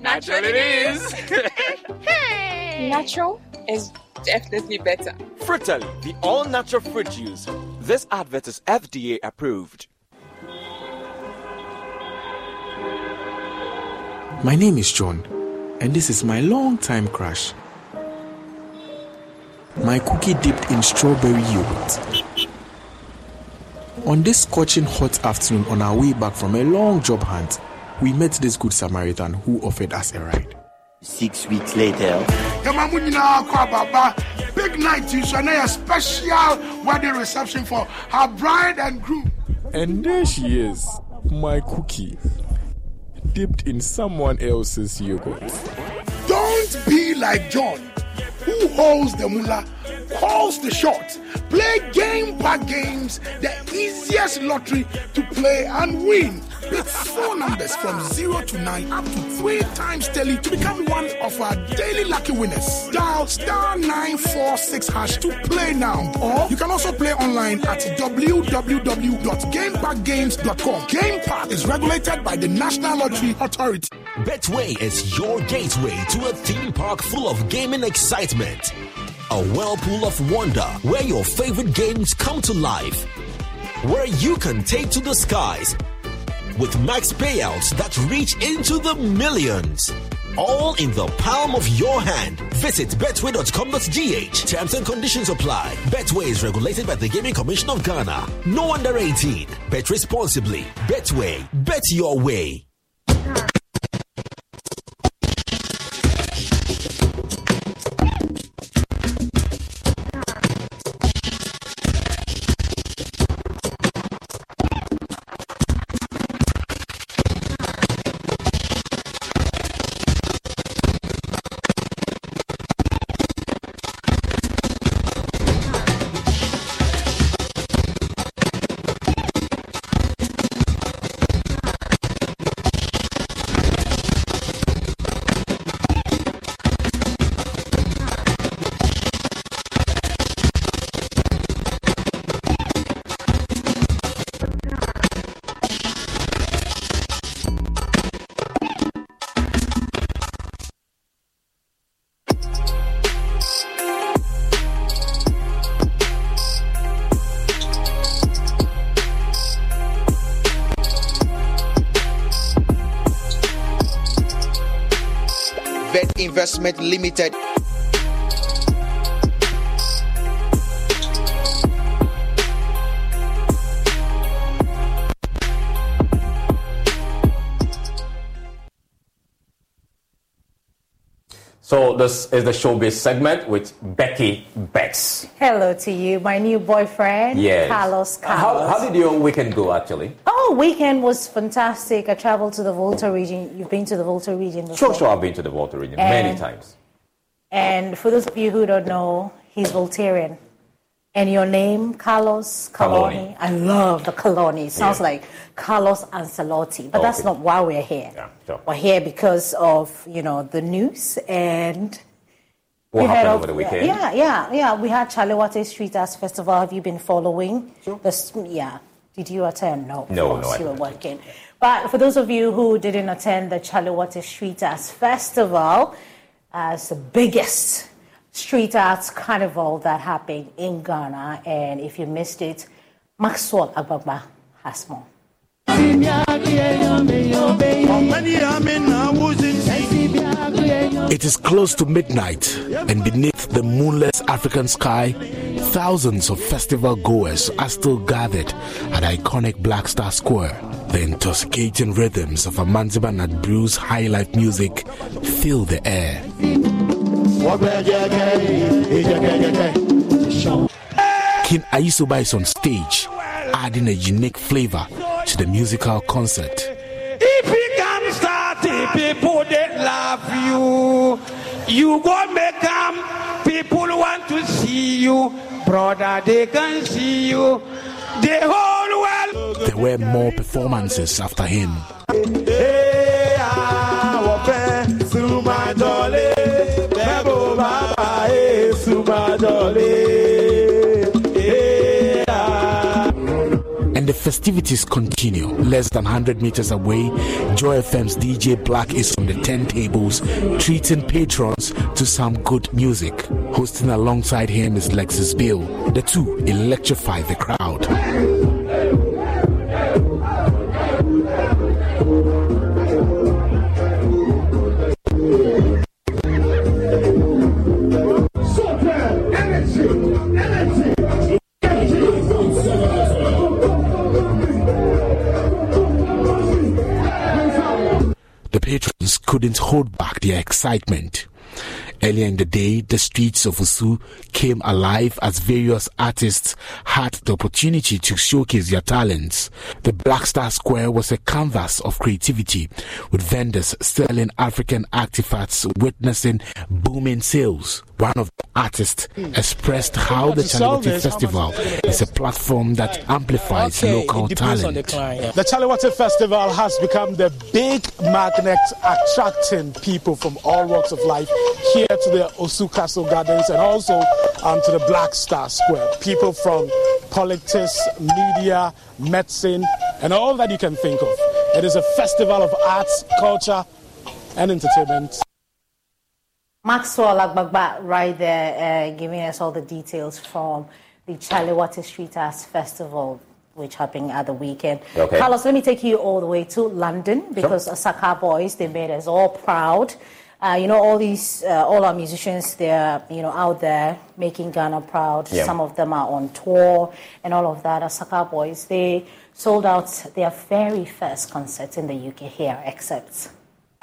Natural it is. hey. Natural is definitely better. Frutally, the all-natural fruit juice. This advert is FDA approved. My name is John, and this is my long-time crush. My cookie dipped in strawberry yogurt. On this scorching hot afternoon on our way back from a long job hunt, we met this good Samaritan who offered us a ride. Six weeks later, Yama mu nyinaa kɔ ababa big night yi so na yɛ special wedding reception for her bride and groom. And there she is, my cookie, dipped in someone else's yogurt. Don't be like John, who holds the mullah, calls the shot, play game pack games, the easiest lottery to play and win. Pick four numbers from 0 to 9 up to 3 times daily to become one of our daily lucky winners. Dial star 946 hash to play now. Or you can also play online at www.gamepackgames.com. Game Pack is regulated by the National Lottery Authority. Betway is your gateway to a theme park full of gaming excitement. A whirlpool of wonder where your favorite games come to life. Where you can take to the skies with max payouts that reach into the millions. All in the palm of your hand. Visit betway.com.gh. Terms and conditions apply. Betway is regulated by the Gaming Commission of Ghana. No under 18. Bet responsibly. Betway. Bet your way. Limited. So this is the showbiz segment with Becky Betts. Hello to you, my new boyfriend, Yes. Carlos uh, How, Carlos. how did your weekend go actually? oh, weekend was fantastic. I traveled to the Volta region. You've been to the Volta region before. Sure, sure. I've been to the Volta region many times. And for those of you who don't know, he's Voltarian. And your name, Carlos Caloni. Caloni. I love the Caloni. It sounds Yeah. like Carlos Ancelotti. But that's not why we're here. sure. We're here because of, you know, the news and What we happened over the weekend? Yeah, yeah, yeah. We had Chale Wote Street Arts Festival. Have you been following? The yeah. Did you attend? No. No, no, You were working. But for those of you who didn't attend the Chale Wote Street Arts Festival, it's the biggest street arts carnival that happened in Ghana. And if you missed it, Maxwell Agbagba has more. It is close to midnight, and beneath the moonless African sky, thousands of festival goers are still gathered at iconic Black Star Square. The intoxicating rhythms of Amanzeba Nat Brew's high life music fill the air. King Ayisoba is on stage, adding a unique flavor to the musical concert. If you can start it, people they love you. You go make them. People want to see you, brother. They can see you. The whole world. There were more performances after him. Hey, The festivities continue. Less than 100 meters away, Joy FM's DJ Black is on the turntables, treating patrons to some good music. Hosting alongside him is Lexis Bill. The two electrify the crowd. Couldn't hold back their excitement. Earlier in the day, the streets of Osu came alive as various artists had the opportunity to showcase their talents. The Black Star Square was a canvas of creativity, with vendors selling African artifacts witnessing booming sales. One of the artists expressed how the Chale Wote Festival is a platform that amplifies local talent. The Chale Wote Festival has become the big magnet attracting people from all walks of life here to the Osu Castle Gardens and also um, to the Black Star Square. People from politics, media, medicine, and all that you can think of. It is a festival of arts, culture, and entertainment. Maxwell Agbagba right there uh, giving us all the details from the Chale Wote Street Arts Festival which happened at the weekend. Okay. Carlos, let me take you all the way to London because Asakaa Boys, they made us all proud. Uh, you know, all these, uh, all our musicians, they're, you know, out there making Ghana proud. Yeah. Some of them are on tour and all of that. Asakaa Boys, they sold out their very first concert in the UK here, except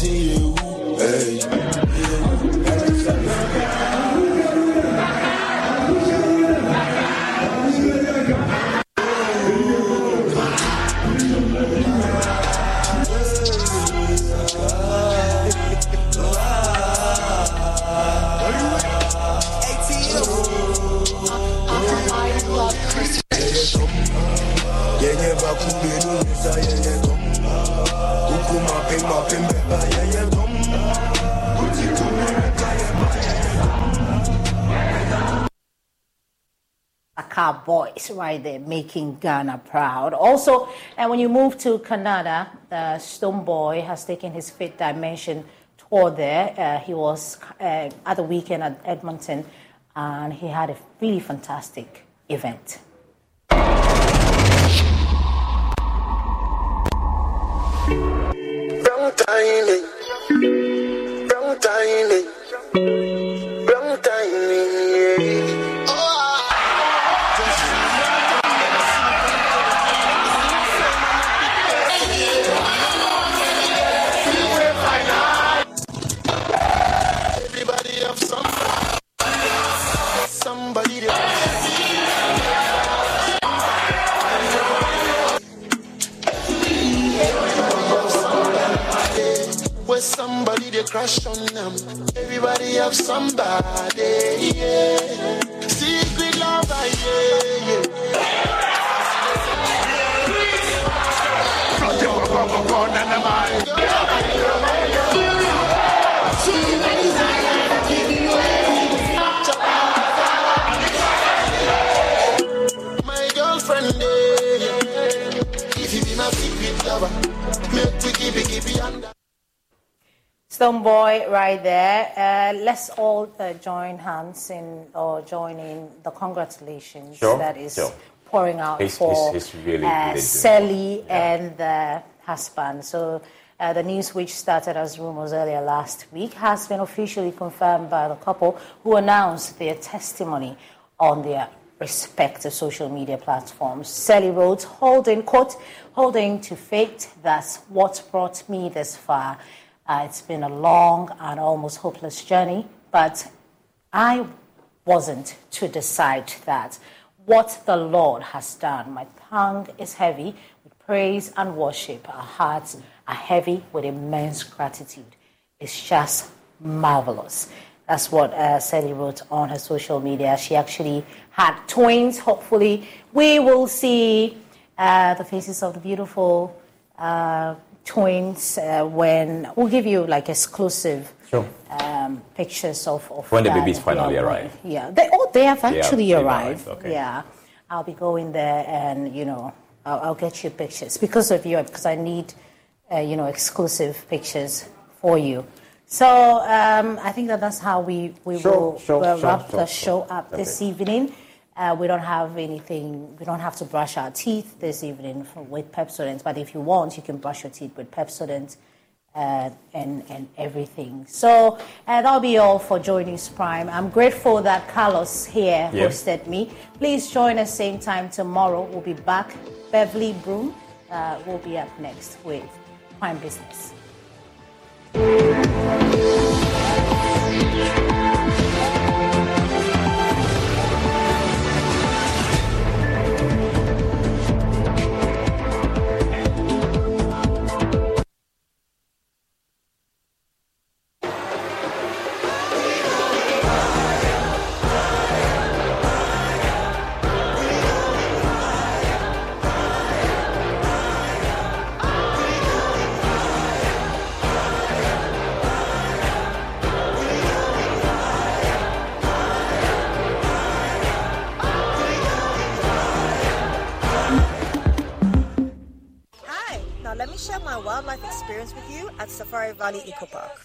Jina Aka Boys right there making Ghana proud. Also, and when you move to Canada, the Stonebwoy has taken his fifth dimension tour there. Uh, he was uh, at the weekend at Edmonton and he had a really fantastic event. Brown tiny, brown tiny, brown tiny. Where somebody they crash on them. Everybody have somebody, yeah. Secret love, yeah, My girlfriend, yeah. If you be my secret lover, make we keep it, keep it under. Stonebwoy right there. Uh, let's all uh, join hands in or join in the congratulations Sure, that is sure. pouring out He's- for he's- he's really, uh, really Sally and the husband. So uh, the news, which started as rumors earlier last week, has been officially confirmed by the couple who announced their testimony on their respective social media platforms. Sally wrote, holding, quote, holding to fate, that's what brought me this far. Uh, it's been a long and almost hopeless journey, but I wasn't to decide that. What the Lord has done, my tongue is heavy with praise and worship. Our hearts are heavy with immense gratitude. It's just marvelous. That's what uh, Sally wrote on her social media. She actually had twins. Hopefully, we will see uh, the faces of the beautiful uh, twins uh, when we'll give you like exclusive Sure. um, pictures of, of When the babies finally Yeah, arrive. Yeah, they oh they have actually they've arrived. arrived, okay. Yeah, I'll be going there and you know I'll, I'll get you pictures because of you because I need uh, you know exclusive pictures for you. So um, I think that that's how we we Sure, will sure, wrap the show up this evening. Uh, we don't have anything. We don't have to brush our teeth this evening for, with Pepsodent. But if you want, you can brush your teeth with Pepsodent uh, and and everything. So uh, that'll be all for joining Prime. I'm grateful that Carlos here Yeah. hosted me. Please join us same time tomorrow. We'll be back. Beverly Broom uh, will be up next with Prime Business. Valley Eco Park.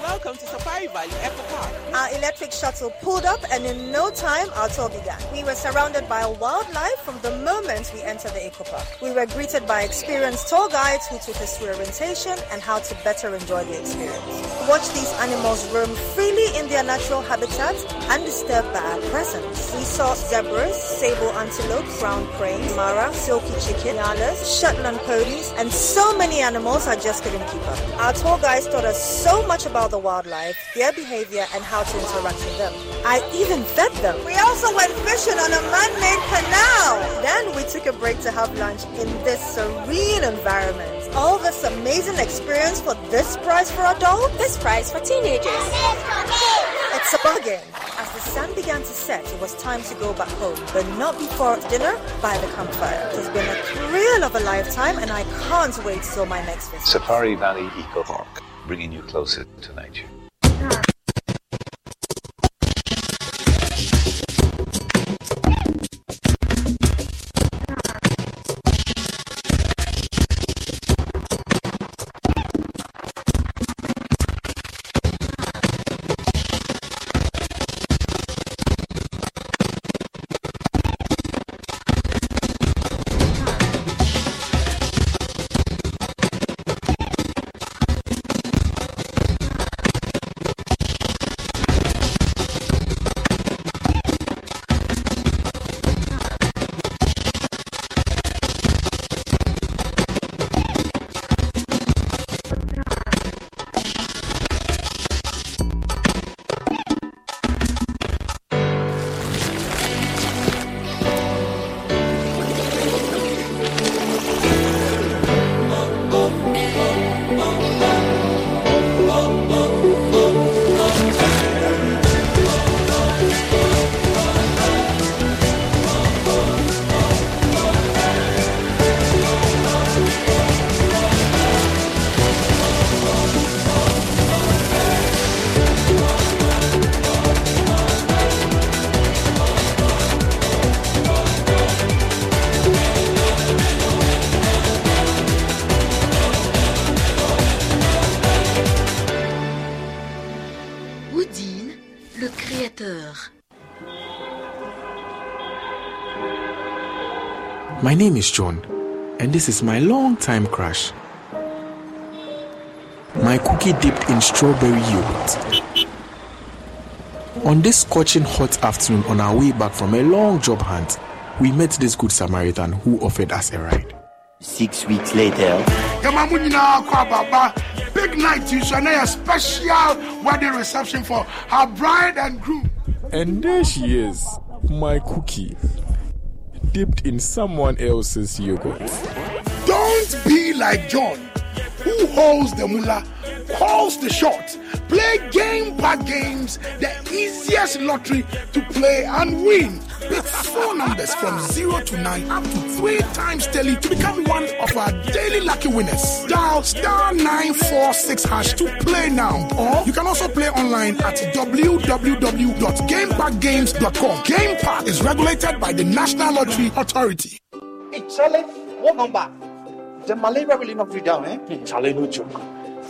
Welcome to Safari Valley Eco Park. Our electric shuttle pulled up, and in no time, our tour began. We were surrounded by wildlife from the moment we entered the eco park. We were greeted by experienced tour guides who took us through orientation and how to better enjoy the experience. Watch these animals roam freely in their natural habitat, undisturbed by our presence. We saw zebras, sable antelope, brown cranes, mara, silky chicken, nyalas, Shetland ponies, and so many animals I just couldn't keep up. Our tour guides taught us so much about the wildlife, their behavior, and how to interact with them. I even fed them. We also went fishing on a man-made canal. Then we took a break to have lunch in this serene environment. All this amazing experience for this price for adults? This price for teenagers. It's a bargain. As the sun began to set, it was time to go back home, but not before dinner by the campfire. It has been a thrill of a lifetime, and I can't wait till my next visit. Safari Valley Eco Park, bringing you closer to nature. Name is John, and this is my long-time crush. My cookie dipped in strawberry yogurt. On this scorching hot afternoon on our way back from a long job hunt, we met this good Samaritan who offered us a ride. Six weeks later, Yama mu nyinaa kɔ ababa. Big night you shall a special wedding reception for her bride and groom. And there she is, my cookie, dipped in someone else's yogurt. Don't be like John, who holds the mullah, calls the shot, play game pack games, the easiest lottery to play and win. Pick four numbers from 0 to 9 up to 3 times daily to become one of our daily lucky winners. Dial star 946 hash to play now. Or you can also play online at www.gamepackgames.com. Game Park is regulated by the National Lottery Authority. Hey, Charlie, what number? The malaria will not be down, eh? Charlie, no joke.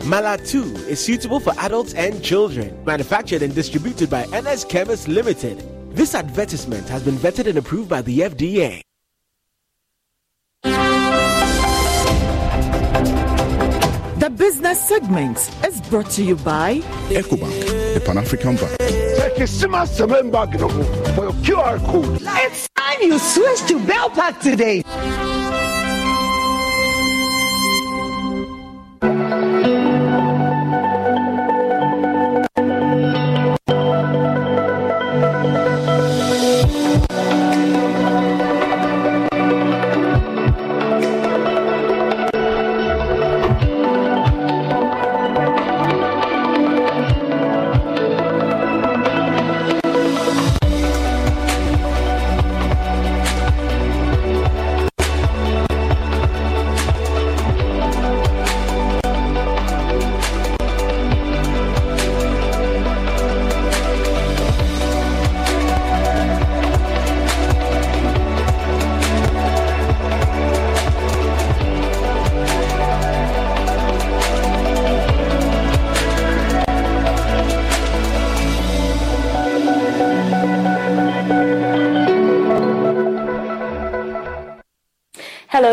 Malatu is suitable for adults and children. Manufactured and distributed by NS Chemist Limited. This advertisement has been vetted and approved by the FDA. The business segment is brought to you by EcoBank, the Pan African Bank. for your QR code. It's time you switch to Bell Pack today.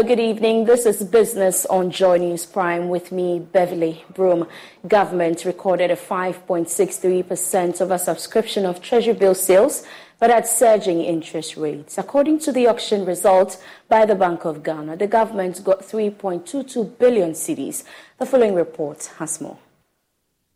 Good evening. This is Business on Joy News Prime with me, Beverly Broom. Government recorded a 5.63% of a subscription of Treasury bill sales, but at surging interest rates. According to the auction result by the Bank of Ghana, the government got 3.22 billion cedis. The following report has more.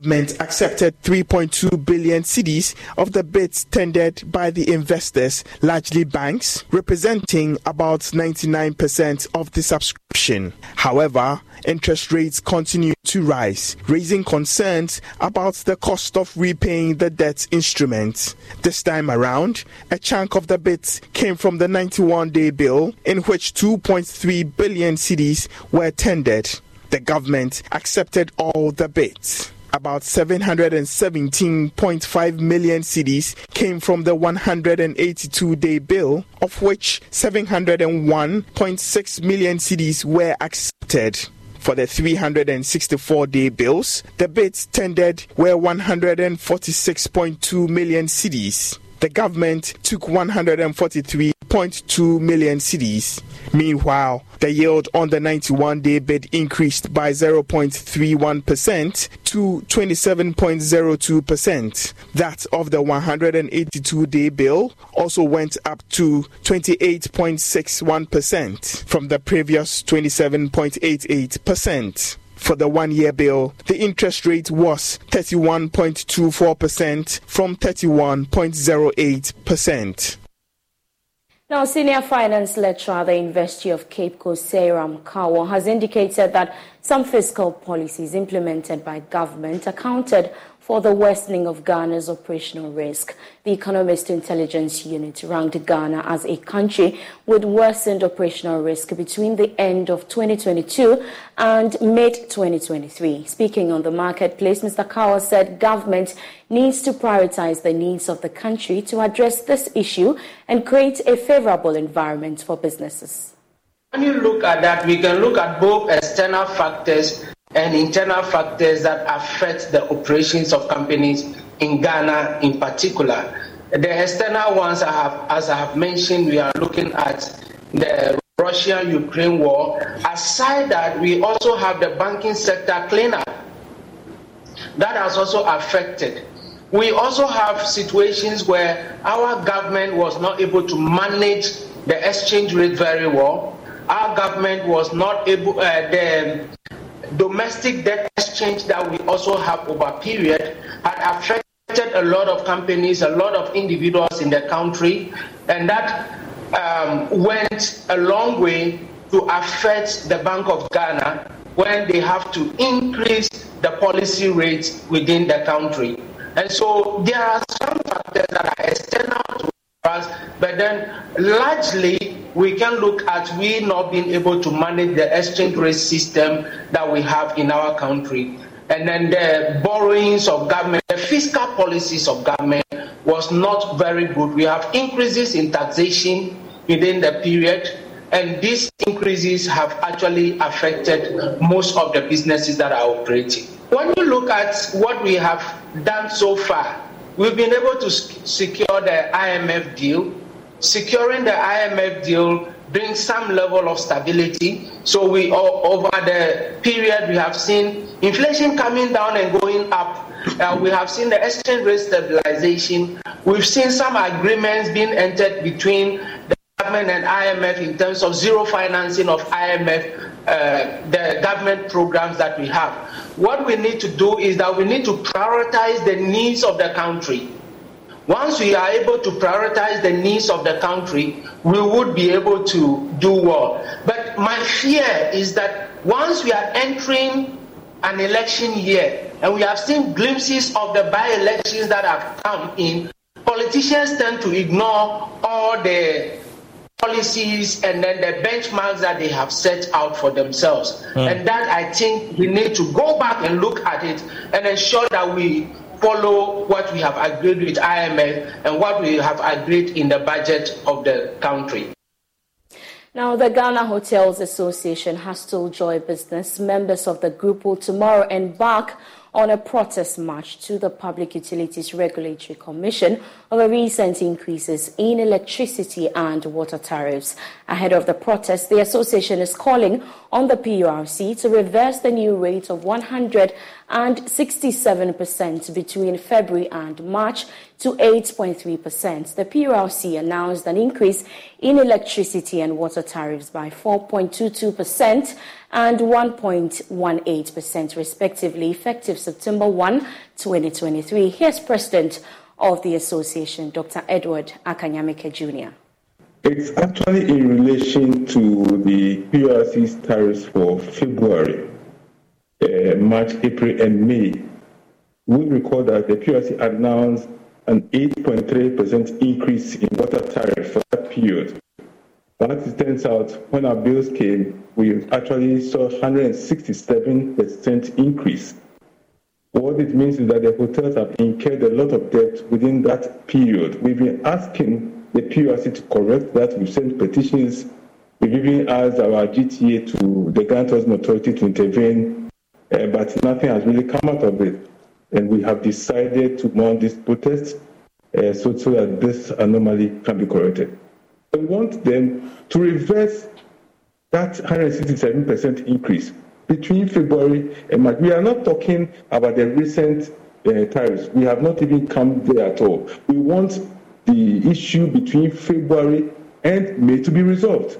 The government accepted 3.2 billion cedis of the bids tendered by the investors, largely banks, representing about 99% of the subscription. However, interest rates continue to rise, raising concerns about the cost of repaying the debt instrument. This time around, a chunk of the bids came from the 91 day bill, in which 2.3 billion cedis were tendered. The government accepted all the bids about 717.5 million cedis came from the 182 day bill, of which 701.6 million cedis were accepted. For the 364 day bills, the bids tendered were 146.2 million cedis. The government took 143.2 million cedis. Meanwhile, the yield on the 91 day bid increased by 0.31% to 27.02%. That of the 182 day bill also went up to 28.61% from the previous 27.88%. For the one year bill, the interest rate was 31.24% from 31.08%. Now, senior finance lecturer at the University of Cape Coast, Seyram Kawa, has indicated that some fiscal policies implemented by government accounted for the worsening of Ghana's operational risk. The Economist Intelligence Unit ranked Ghana as a country with worsened operational risk between the end of 2022 and mid 2023. Speaking on the marketplace, Mr. Kawa said government needs to prioritize the needs of the country to address this issue and create a favorable environment for businesses. When you look at that, we can look at both external factors and internal factors that affect the operations of companies in Ghana in particular. The external ones, I have, as I have mentioned, we are looking at the Russia Ukraine war. Aside that, we also have the banking sector cleanup. That has also affected. We also have situations where our government was not able to manage the exchange rate very well. Our government was not able, uh, the domestic debt exchange that we also have over period had affected a lot of companies, a lot of individuals in the country, and that um, went a long way to affect the Bank of Ghana when they have to increase the policy rates within the country. And so there are some factors that are external to but then largely we can look at we not being able to manage the exchange rate system that we have in our country. And then the borrowings of government, the fiscal policies of government was not very good. We have increases in taxation within the period, and these increases have actually affected most of the businesses that are operating. When you look at what we have done so far, we've been able to secure the IMF deal, securing the IMF deal brings some level of stability. So we over the period we have seen inflation coming down and going up. Uh, we have seen the exchange rate stabilization. We've seen some agreements being entered between the government and IMF in terms of zero financing of IMF, uh, the government programs that we have. What we need to do is that we need to prioritize the needs of the country once we are able to prioritize the needs of the country, we would be able to do well. But my fear is that once we are entering an election year and we have seen glimpses of the by elections that have come in, politicians tend to ignore all the policies and then the benchmarks that they have set out for themselves. Mm. And that I think we need to go back and look at it and ensure that we follow what we have agreed with IMF and what we have agreed in the budget of the country. Now, the Ghana Hotels Association has told Joy Business members of the group will tomorrow embark on a protest march to the Public Utilities Regulatory Commission over recent increases in electricity and water tariffs. Ahead of the protest, the association is calling on the PURC to reverse the new rate of 167% between February and March to 8.3%. The PURC announced an increase in electricity and water tariffs by 4.22% and 1.18% respectively, effective September 1, 2023. Here's President of the association, Dr. Edward Akanyamike Jr. It's actually in relation to the PURC's tariffs for February, uh, March, April, and May. We recall that the PURC announced an 8.3% increase in water tariff for that period. But as it turns out, when our bills came, we actually saw 167% increase. What it means is that the hotels have incurred a lot of debt within that period. We've been asking the PURC to correct that. We've sent petitions. We've even asked our GTA to the Ghana Tourism Authority to intervene, uh, but nothing has really come out of it. And we have decided to mount this protest uh, so, so that this anomaly can be corrected. We want them to reverse that 167% increase between February and March. We are not talking about the recent uh, tariffs. We have not even come there at all. We want the issue between February and May to be resolved.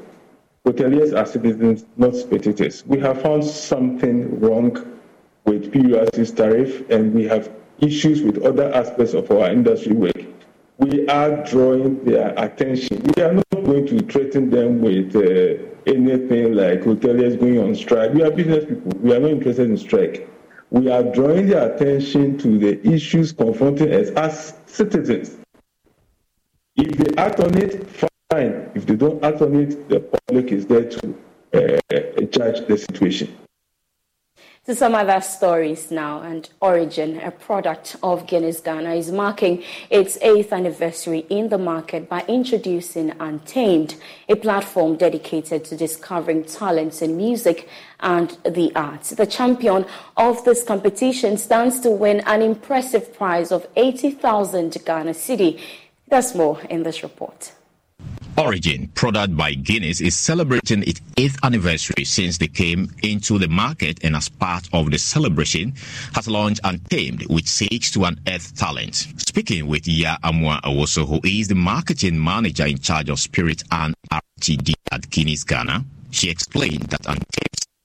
Hoteliers are citizens, not spectators. We have found something wrong with PURC's tariff, and we have issues with other aspects of our industry work we are drawing their attention. We are not going to threaten them with uh, anything like hoteliers going on strike. We are business people. We are not interested in strike. we are drawing their attention to the issues confronting us as citizens. If they act on it, they don't act on it, the public is there to uh, judge the situation. To some other stories now, and Orijin, a product of Guinness Ghana, is marking its eighth anniversary in the market by introducing Untamed, a platform dedicated to discovering talents in music and the arts. The champion of this competition stands to win an impressive prize of 80,000 Ghana Cedi. There's more in this report. Orijin, product by Guinness, is celebrating its eighth anniversary since they came into the market and as part of the celebration has launched Untamed, which seeks to unearth talent. Speaking with Ya Amwa Awoso, who is the marketing manager in charge of Spirit and RTD at Guinness Ghana, she explained that Untamed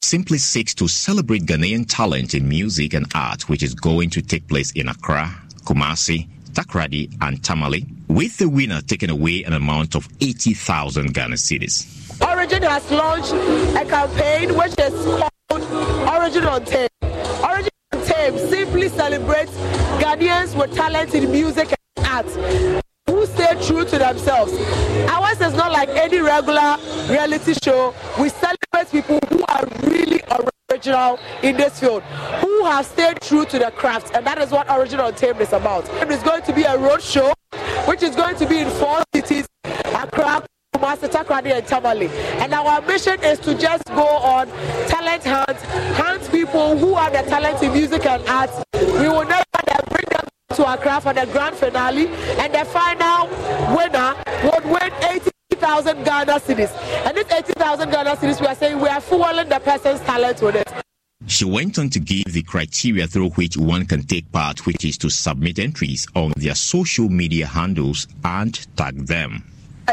simply seeks to celebrate Ghanaian talent in music and art, which is going to take place in Accra, Kumasi, Takoradi, and Tamale, with the winner taking away an amount of 80,000 Ghana cedis. Orijin has launched a campaign which is called Orijin on Tape. Orijin on Tape simply celebrates Ghanaians with talent in music and art who stay true to themselves. Ours is not like any regular reality show. We celebrate people who are really original in this field, who have stayed true to the craft, and that is what Original Tape is about. It is going to be a road show, which is going to be in four cities, Accra, Kumasi, Takoradi, and Tamale. And our mission is to just go on talent hunt, hunt people who have the talent in music and arts. We will never bring them to Accra for the grand finale, and the final winner would win 80,000 Ghana cedis. And this 80,000 Ghana cedis, we are saying we are fueling the person's talent with it. She went on to give the criteria through which one can take part, which is to submit entries on their social media handles and tag them.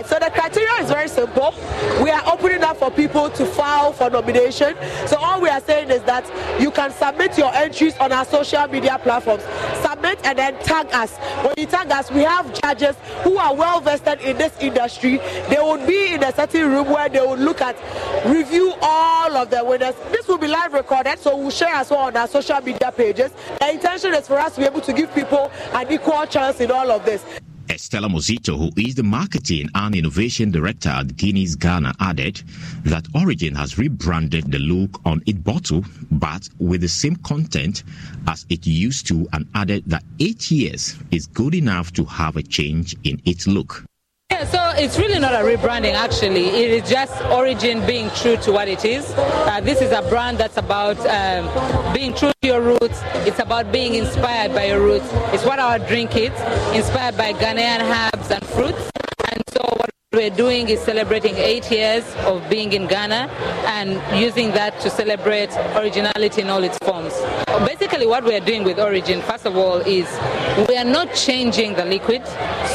So the criteria is very simple. We are opening up for people to file for nomination. So all we are saying is that you can submit your entries on our social media platforms. Submit and then tag us. When you tag us, we have judges who are well vested in this industry. They would be in a certain room where they would look at, review all of the winners. This will be live recorded, so we'll share as well on our social media pages. The intention is for us to be able to give people an equal chance in all of this. Estella Mozito, who is the marketing and innovation director at Guinness Ghana, added that Orijin has rebranded the look on its bottle, but with the same content as it used to, and added that eight years is good enough to have a change in its look. Yeah, so it's really not a rebranding actually. It is just Orijin being true to what it is. Uh, this is a brand that's about um, being true to your roots. It's about being inspired by your roots. It's what our drink is, inspired by Ghanaian herbs and fruits. And so what we're doing is celebrating eight years of being in Ghana and using that to celebrate originality in all its forms. Basically, what we're doing with Orijin, first of all, is we are not changing the liquid.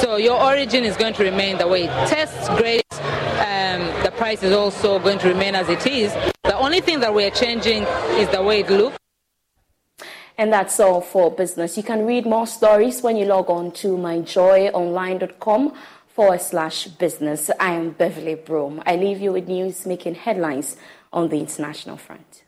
So your origin is going to remain the way it tastes great. Um, the price is also going to remain as it is. The only thing that we're changing is the way it looks. And that's all for business. You can read more stories when you log on to myjoyonline.com forward slash business. I am Beverly Broom. I leave you with news making headlines on the international front.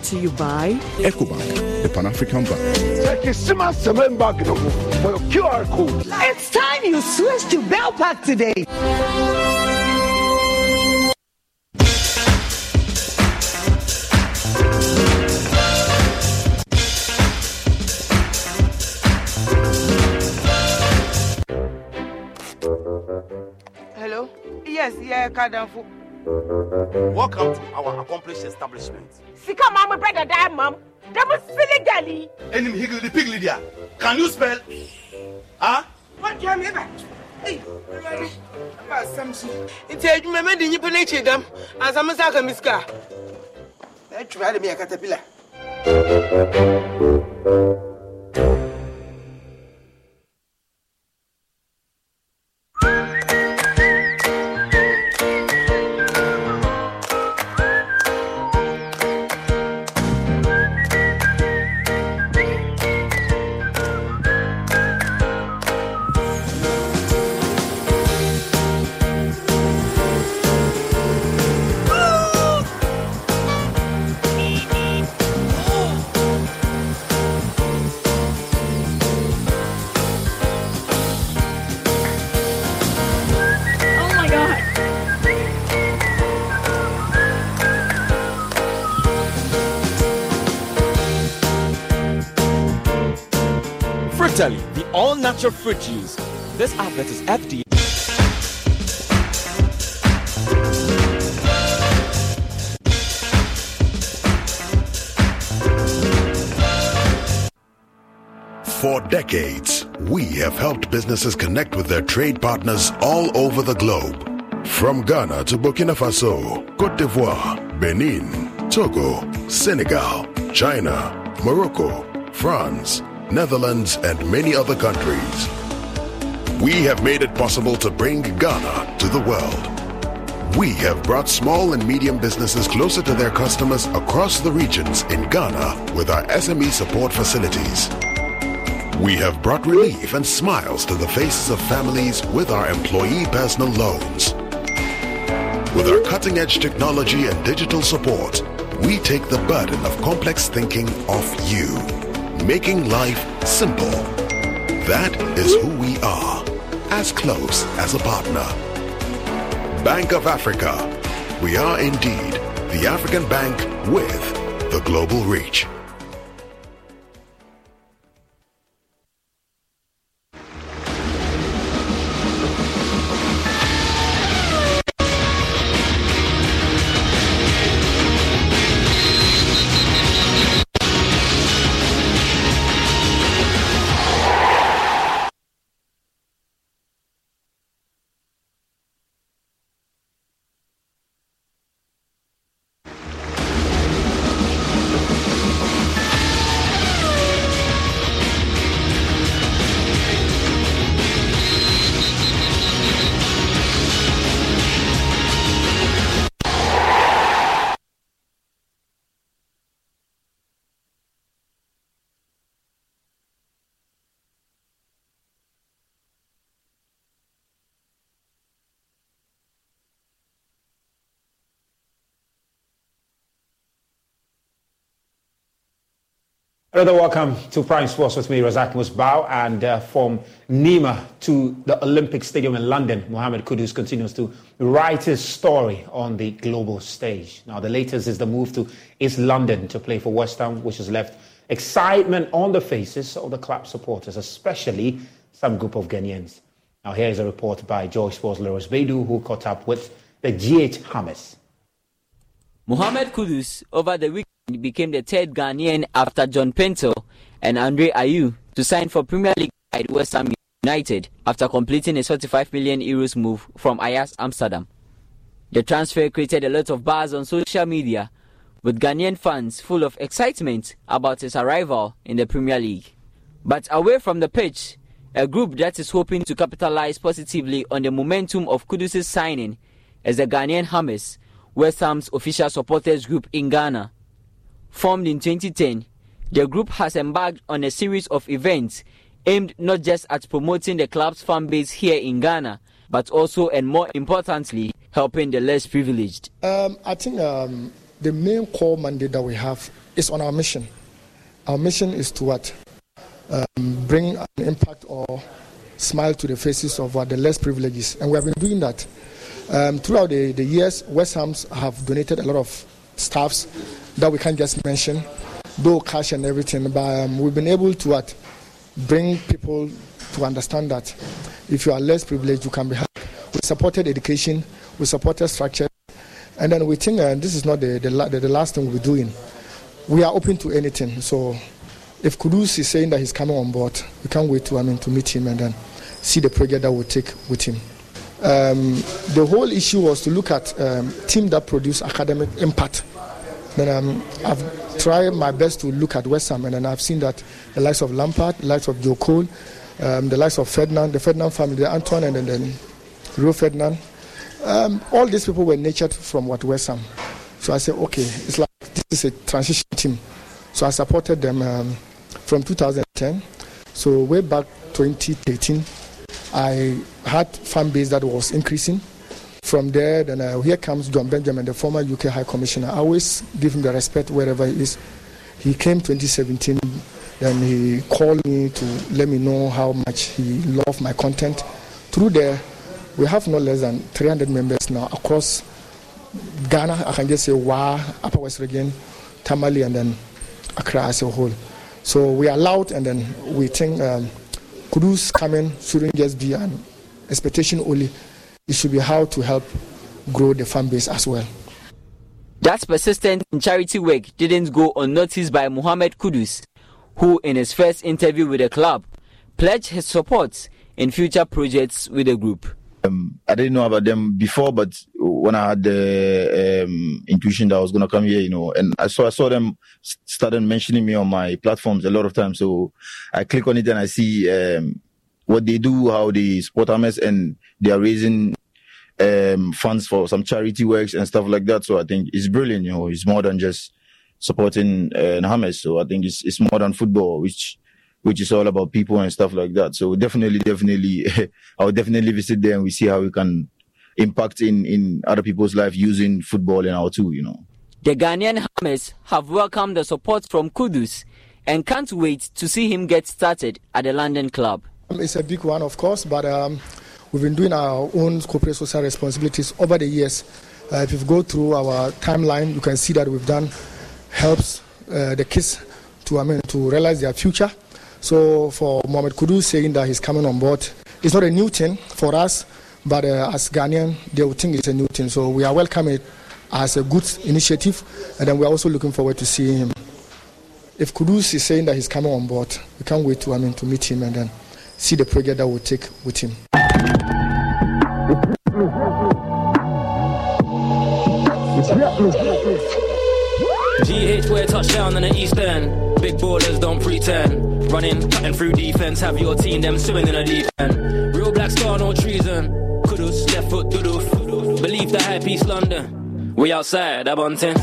Brought to you by EcoBank, the Pan African Bank. QR code. It's time you switch to Bell Pack today. Hello? Yes, yeah, Kadamfu. Welcome to our accomplished establishment. Sika mama brother die mom. That was silly dally. Enemy Higgly the Piggly there. Can you spell? Huh? What do you mean? Hey, ready? About Samson. It's a woman in your penitentiary dam. As I'm a saka miska. That's why me a caterpillar. All-natural fruit juice. This advert is FDA. For decades, we have helped businesses connect with their trade partners all over the globe. From Ghana to Burkina Faso, Cote d'Ivoire, Benin, Togo, Senegal, China, Morocco, France, Netherlands, and many other countries. We have made it possible to bring Ghana to the world. We have brought small and medium businesses closer to their customers across the regions in Ghana with our SME support facilities. We have brought relief and smiles to the faces of families with our employee personal loans. With our cutting edge technology and digital support, we take the burden of complex thinking off you, making life simple. That is who we are, as close as a partner. Bank of Africa. We are indeed the African bank with the global reach. Another welcome to Prime Sports with me, Razak Musbao, and uh, from Nima to the Olympic Stadium in London, Mohamed Kudus continues to write his story on the global stage. Now, the latest is the move to East London to play for West Ham, which has left excitement on the faces of the club supporters, especially some group of Ghanaians. Now, here is a report by Joy Sports Loris Bedu, who caught up with the GH Hammers. Mohamed Kudus over the weekend became the third Ghanaian after John Paintsil and Andre Ayew to sign for Premier League side West Ham United after completing a 35 million euros move from Ajax Amsterdam. The transfer created a lot of buzz on social media, with Ghanaian fans full of excitement about his arrival in the Premier League. But away from the pitch, a group that is hoping to capitalize positively on the momentum of Kudus' signing is the Ghanaian Hammers, West Ham's official supporters group in Ghana. Formed in 2010, the group has embarked on a series of events aimed not just at promoting the club's fan base here in Ghana, but also and more importantly, helping the less privileged. Um, I think um, the main core mandate that we have is on our mission. Our mission is to what? Um, bring an impact or smile to the faces of what the less privileged and we have been doing that. Um, throughout the, the years, West Hams have donated a lot of staffs that we can't just mention, though cash and everything, but um, we've been able to what, bring people to understand that if you are less privileged, you can be helped. We supported education, we supported structure, and then we think uh, this is not the, the, the, the last thing we'll be doing. We are open to anything. So if Kudus is saying that he's coming on board, we can't wait to, I mean, to meet him and then see the project that we'll take with him. Um, the whole issue was to look at um, team that produce academic impact. Then um, I've tried my best to look at West Ham, and then I've seen that the likes of Lampard, the likes of Joe Cole, um, the likes of Ferdinand, the Ferdinand family, the Anton, and then, then Rio Ferdinand. Um, all these people were nurtured from what West Ham. So I said, okay, it's like this is a transition team. So I supported them um, from 2010. So way back 2013, I had fan base that was increasing. From there, then uh, here comes Jon Benjamin, the former UK High Commissioner. I always give him the respect wherever he is. He came 2017, then he called me to let me know how much he loved my content. Through there, we have no less than 300 members now across Ghana. I can just say Wa, Upper West Region, Tamale, and then Accra as a whole. So we are loud, and then we think um, Kudus coming shouldn't just be an expectation only. It should be how to help grow the fan base as well. That persistent in charity work didn't go unnoticed by Mohamed Kudus, who, in his first interview with the club, pledged his support in future projects with the group. Um, I didn't know about them before, but when I had the um, intuition that I was going to come here, you know, and I saw I saw them started mentioning me on my platforms a lot of times. So I click on it and I see um, what they do, how they support Hammers, and they are raising um, funds for some charity works and stuff like that. So I think it's brilliant. You know, it's more than just supporting uh, Hammers. So I think it's it's more than football, which which is all about people and stuff like that. So definitely, definitely, I would definitely visit there and we see how we can impact in, in other people's life using football in our too, you know. The Ghanaian Hammers have welcomed the support from Kudus and can't wait to see him get started at the London club. It's a big one, of course, but um, we've been doing our own corporate social responsibilities over the years. Uh, if you go through our timeline, you can see that we've done helps uh, the kids to I mean to realize their future. So for Mohamed Kudus saying that he's coming on board, it's not a new thing for us, but uh, as Ghanaian, they will think it's a new thing. So we are welcoming it as a good initiative, and then we're also looking forward to seeing him. If Kudus is saying that he's coming on board, we can't wait to I mean to meet him and then see the project that we'll take with him. GH where touchdown in the East End. Big ballers don't pretend. Running, cutting through defense, have your team them swimming in a deep end. Real black star, no treason. Kudus, left foot, doof. Believe the hype East London. We outside, Abontin.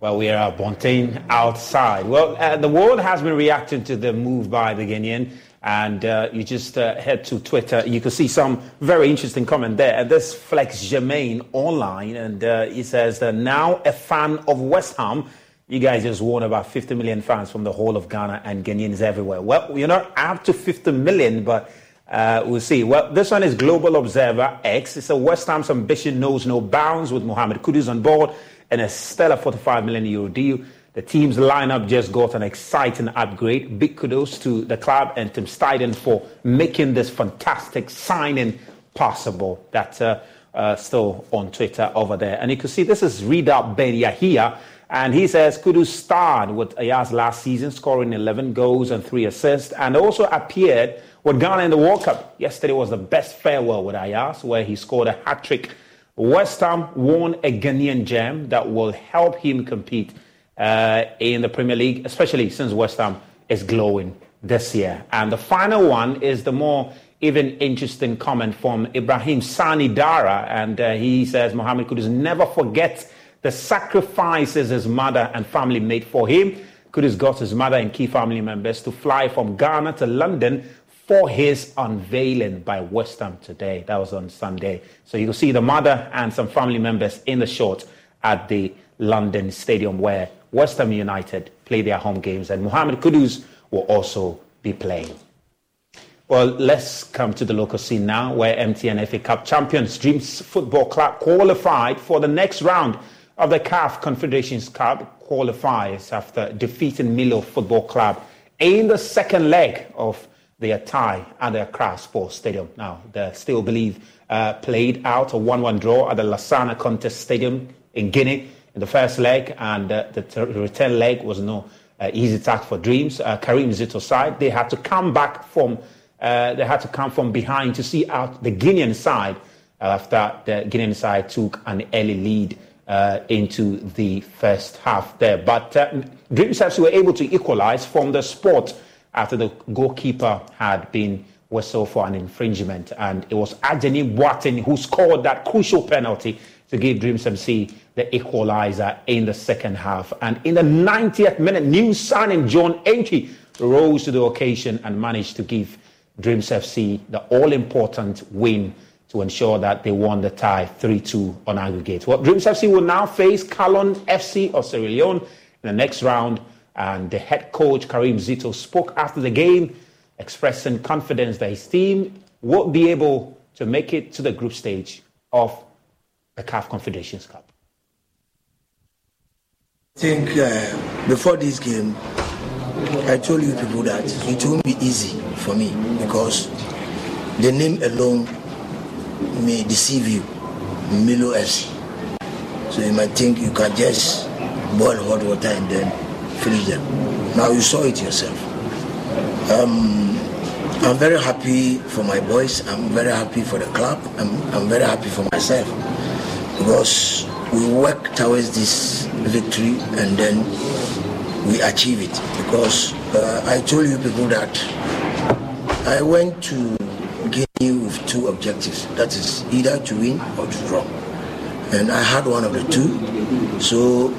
Well, we are Bontain outside. Well, uh, the world has been reacting to the move by the Guinean and uh, you just uh, head to Twitter. You can see some very interesting comment there. And this Flex Germain online, and uh, he says now a fan of West Ham. You guys just won about 50 million fans from the whole of Ghana and Ghanaians everywhere. Well, you're not up to 50 million, but uh, we'll see. Well, this one is Global Observer X. It's a West Ham's ambition knows no bounds with Mohamed Kudus on board and a stellar 45 million euro deal. The team's lineup just got an exciting upgrade. Big kudos to the club and Tim Steidten for making this fantastic signing possible. That's uh, uh, still on Twitter over there. And you can see this is Rida Ben Yahia. And he says Kudus starred with Ajax last season, scoring 11 goals and 3 assists, and also appeared with Ghana in the World Cup. Yesterday was the best farewell with Ajax, where he scored a hat trick. West Ham won a Ghanaian gem that will help him compete uh, in the Premier League, especially since West Ham is glowing this year. And the final one is the more even interesting comment from Ibrahim Sani Dara. And uh, he says Mohamed Kudus never forgets the sacrifices his mother and family made for him. Kudus got his mother and key family members to fly from Ghana to London for his unveiling by West Ham today. That was on Sunday. So you can see the mother and some family members in the shot at the London Stadium where West Ham United play their home games, and Mohamed Kudus will also be playing. Well, let's come to the local scene now, where MTN FA Cup champions Dreams Football Club qualified for the next round of the CAF Confederations Cup qualifiers after defeating Milo Football Club in the second leg of their tie at the Accra Sports Stadium. Now, they still believe uh, played out a 1 1 draw at the Lansana Conté Stadium in Guinea in the first leg, and uh, the return leg was no uh, easy task for Dreams. Uh, Karim Zito's side, they had to come back from they had to come from behind to see out the Guinean side after the Guinean side took an early lead uh, into the first half there. But uh, Dreams FC were able to equalize from the spot after the goalkeeper had been whistled for an infringement. And it was Ajani Boateng who scored that crucial penalty to give Dreams FC the equalizer in the second half. And in the 90th minute, new signing John Enki rose to the occasion and managed to give Dreams FC the all important win to ensure that they won the tie 3 2 on aggregate. Well, Dreams FC will now face Kallon FC of Sierra Leone in the next round. And the head coach, Karim Zito, spoke after the game, expressing confidence that his team will be able to make it to the group stage of the CAF Confederations Cup. I think uh, before this game, I told you people that it won't be easy for me because the name alone may deceive you, Milo FC. So you might think you can just boil hot water and then finish them. Now you saw it yourself. Um, I'm very happy for my boys. I'm very happy for the club. I'm, I'm very happy for myself because we work towards this victory and then we achieve it. Because uh, I told you people that I went to Guinea with two objectives. That is either to win or to draw. And I had one of the two. So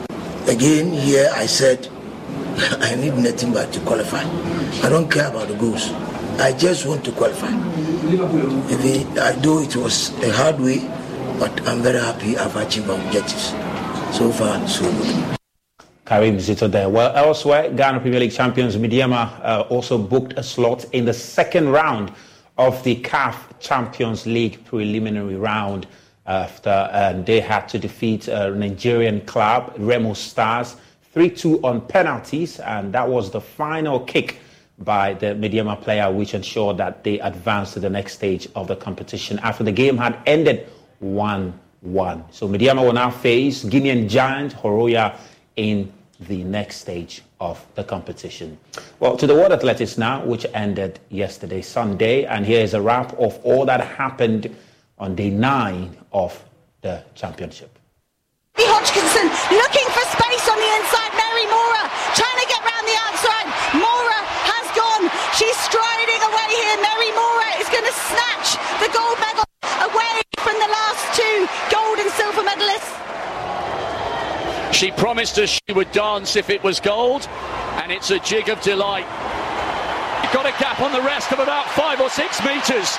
again, here I said, I need nothing but to qualify. I don't care about the goals. I just want to qualify. If it, I know it was a hard way, but I'm very happy I've achieved my objectives. So far, so good. Karim Zito there. Well, elsewhere, Ghana Premier League champions Medeama uh, also booked a slot in the second round of the CAF Champions League preliminary round after uh, they had to defeat a Nigerian club, Remo Stars, 3 2 on penalties, and that was the final kick by the Medeama player, which ensured that they advanced to the next stage of the competition after the game had ended 1 1. So Medeama will now face Guinean giant Horoya in the next stage of the competition. Well, to the World Athletics now, which ended yesterday, Sunday, and here is a wrap of all that happened on day nine of the championship. Hodgkinson looking for space on the inside. Mary Moraa trying to get round the outside. Moraa has gone. She's striding away here. Mary Moraa is going to snatch the gold medal the last two gold and silver medalists. She promised us she would dance if it was gold, and it's a jig of delight. Got a gap on the rest of about five or six metres.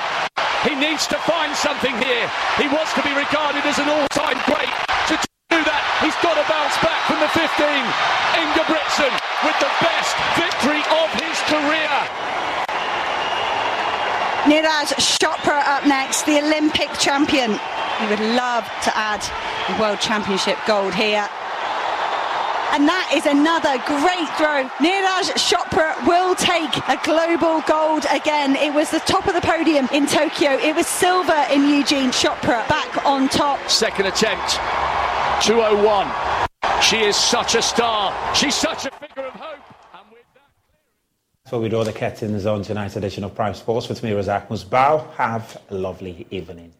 He needs to find something here. He wants to be regarded as an all-time great. To do that, he's got to bounce back from the 15. Ingebrigtsen with the best victory of his career. Neeraj Chopra up next, the Olympic champion. He would love to add World Championship gold here. And that is another great throw. Neeraj Chopra will take a global gold again. It was the top of the podium in Tokyo. It was silver in Eugene. Chopra back on top. Second attempt, 201. She is such a star. She's such a figure of hope. So we draw the curtains on tonight's edition of Prime Sports with me, Razak Musbao. Have a lovely evening.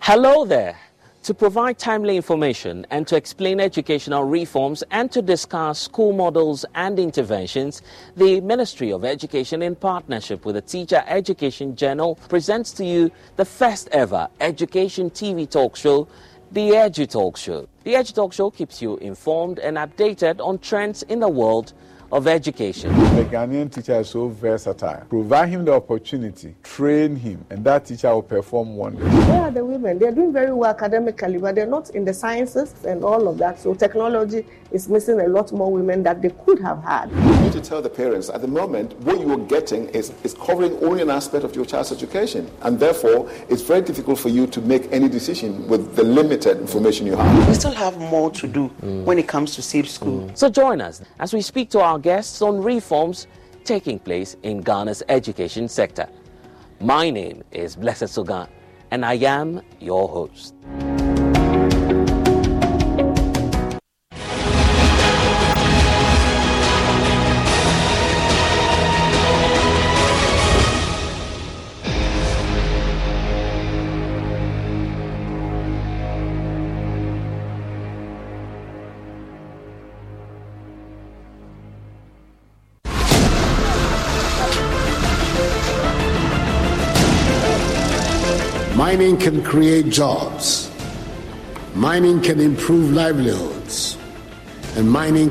Hello there. To provide timely information and to explain educational reforms and to discuss school models and interventions, the Ministry of Education, in partnership with the Teacher Education Journal, presents to you the first ever education TV talk show, The Edu Talk Show. The Edu Talk Show keeps you informed and updated on trends in the world of Education. The Ghanaian teacher is so versatile. Provide him the opportunity, train him, and that teacher will perform wonders. Where are the women? They're doing very well academically, but they're not in the sciences and all of that. So technology is missing a lot more women that they could have had. You need to tell the parents at the moment what you are getting is, is covering only an aspect of your child's education. And therefore, it's very difficult for you to make any decision with the limited information you have. We still have more to do mm. when it comes to safe school. Mm. So join us as we speak to our guests on reforms taking place in Ghana's education sector. My name is Blessed Sogan, and I am your host. Mining can create jobs. Mining can improve livelihoods. And mining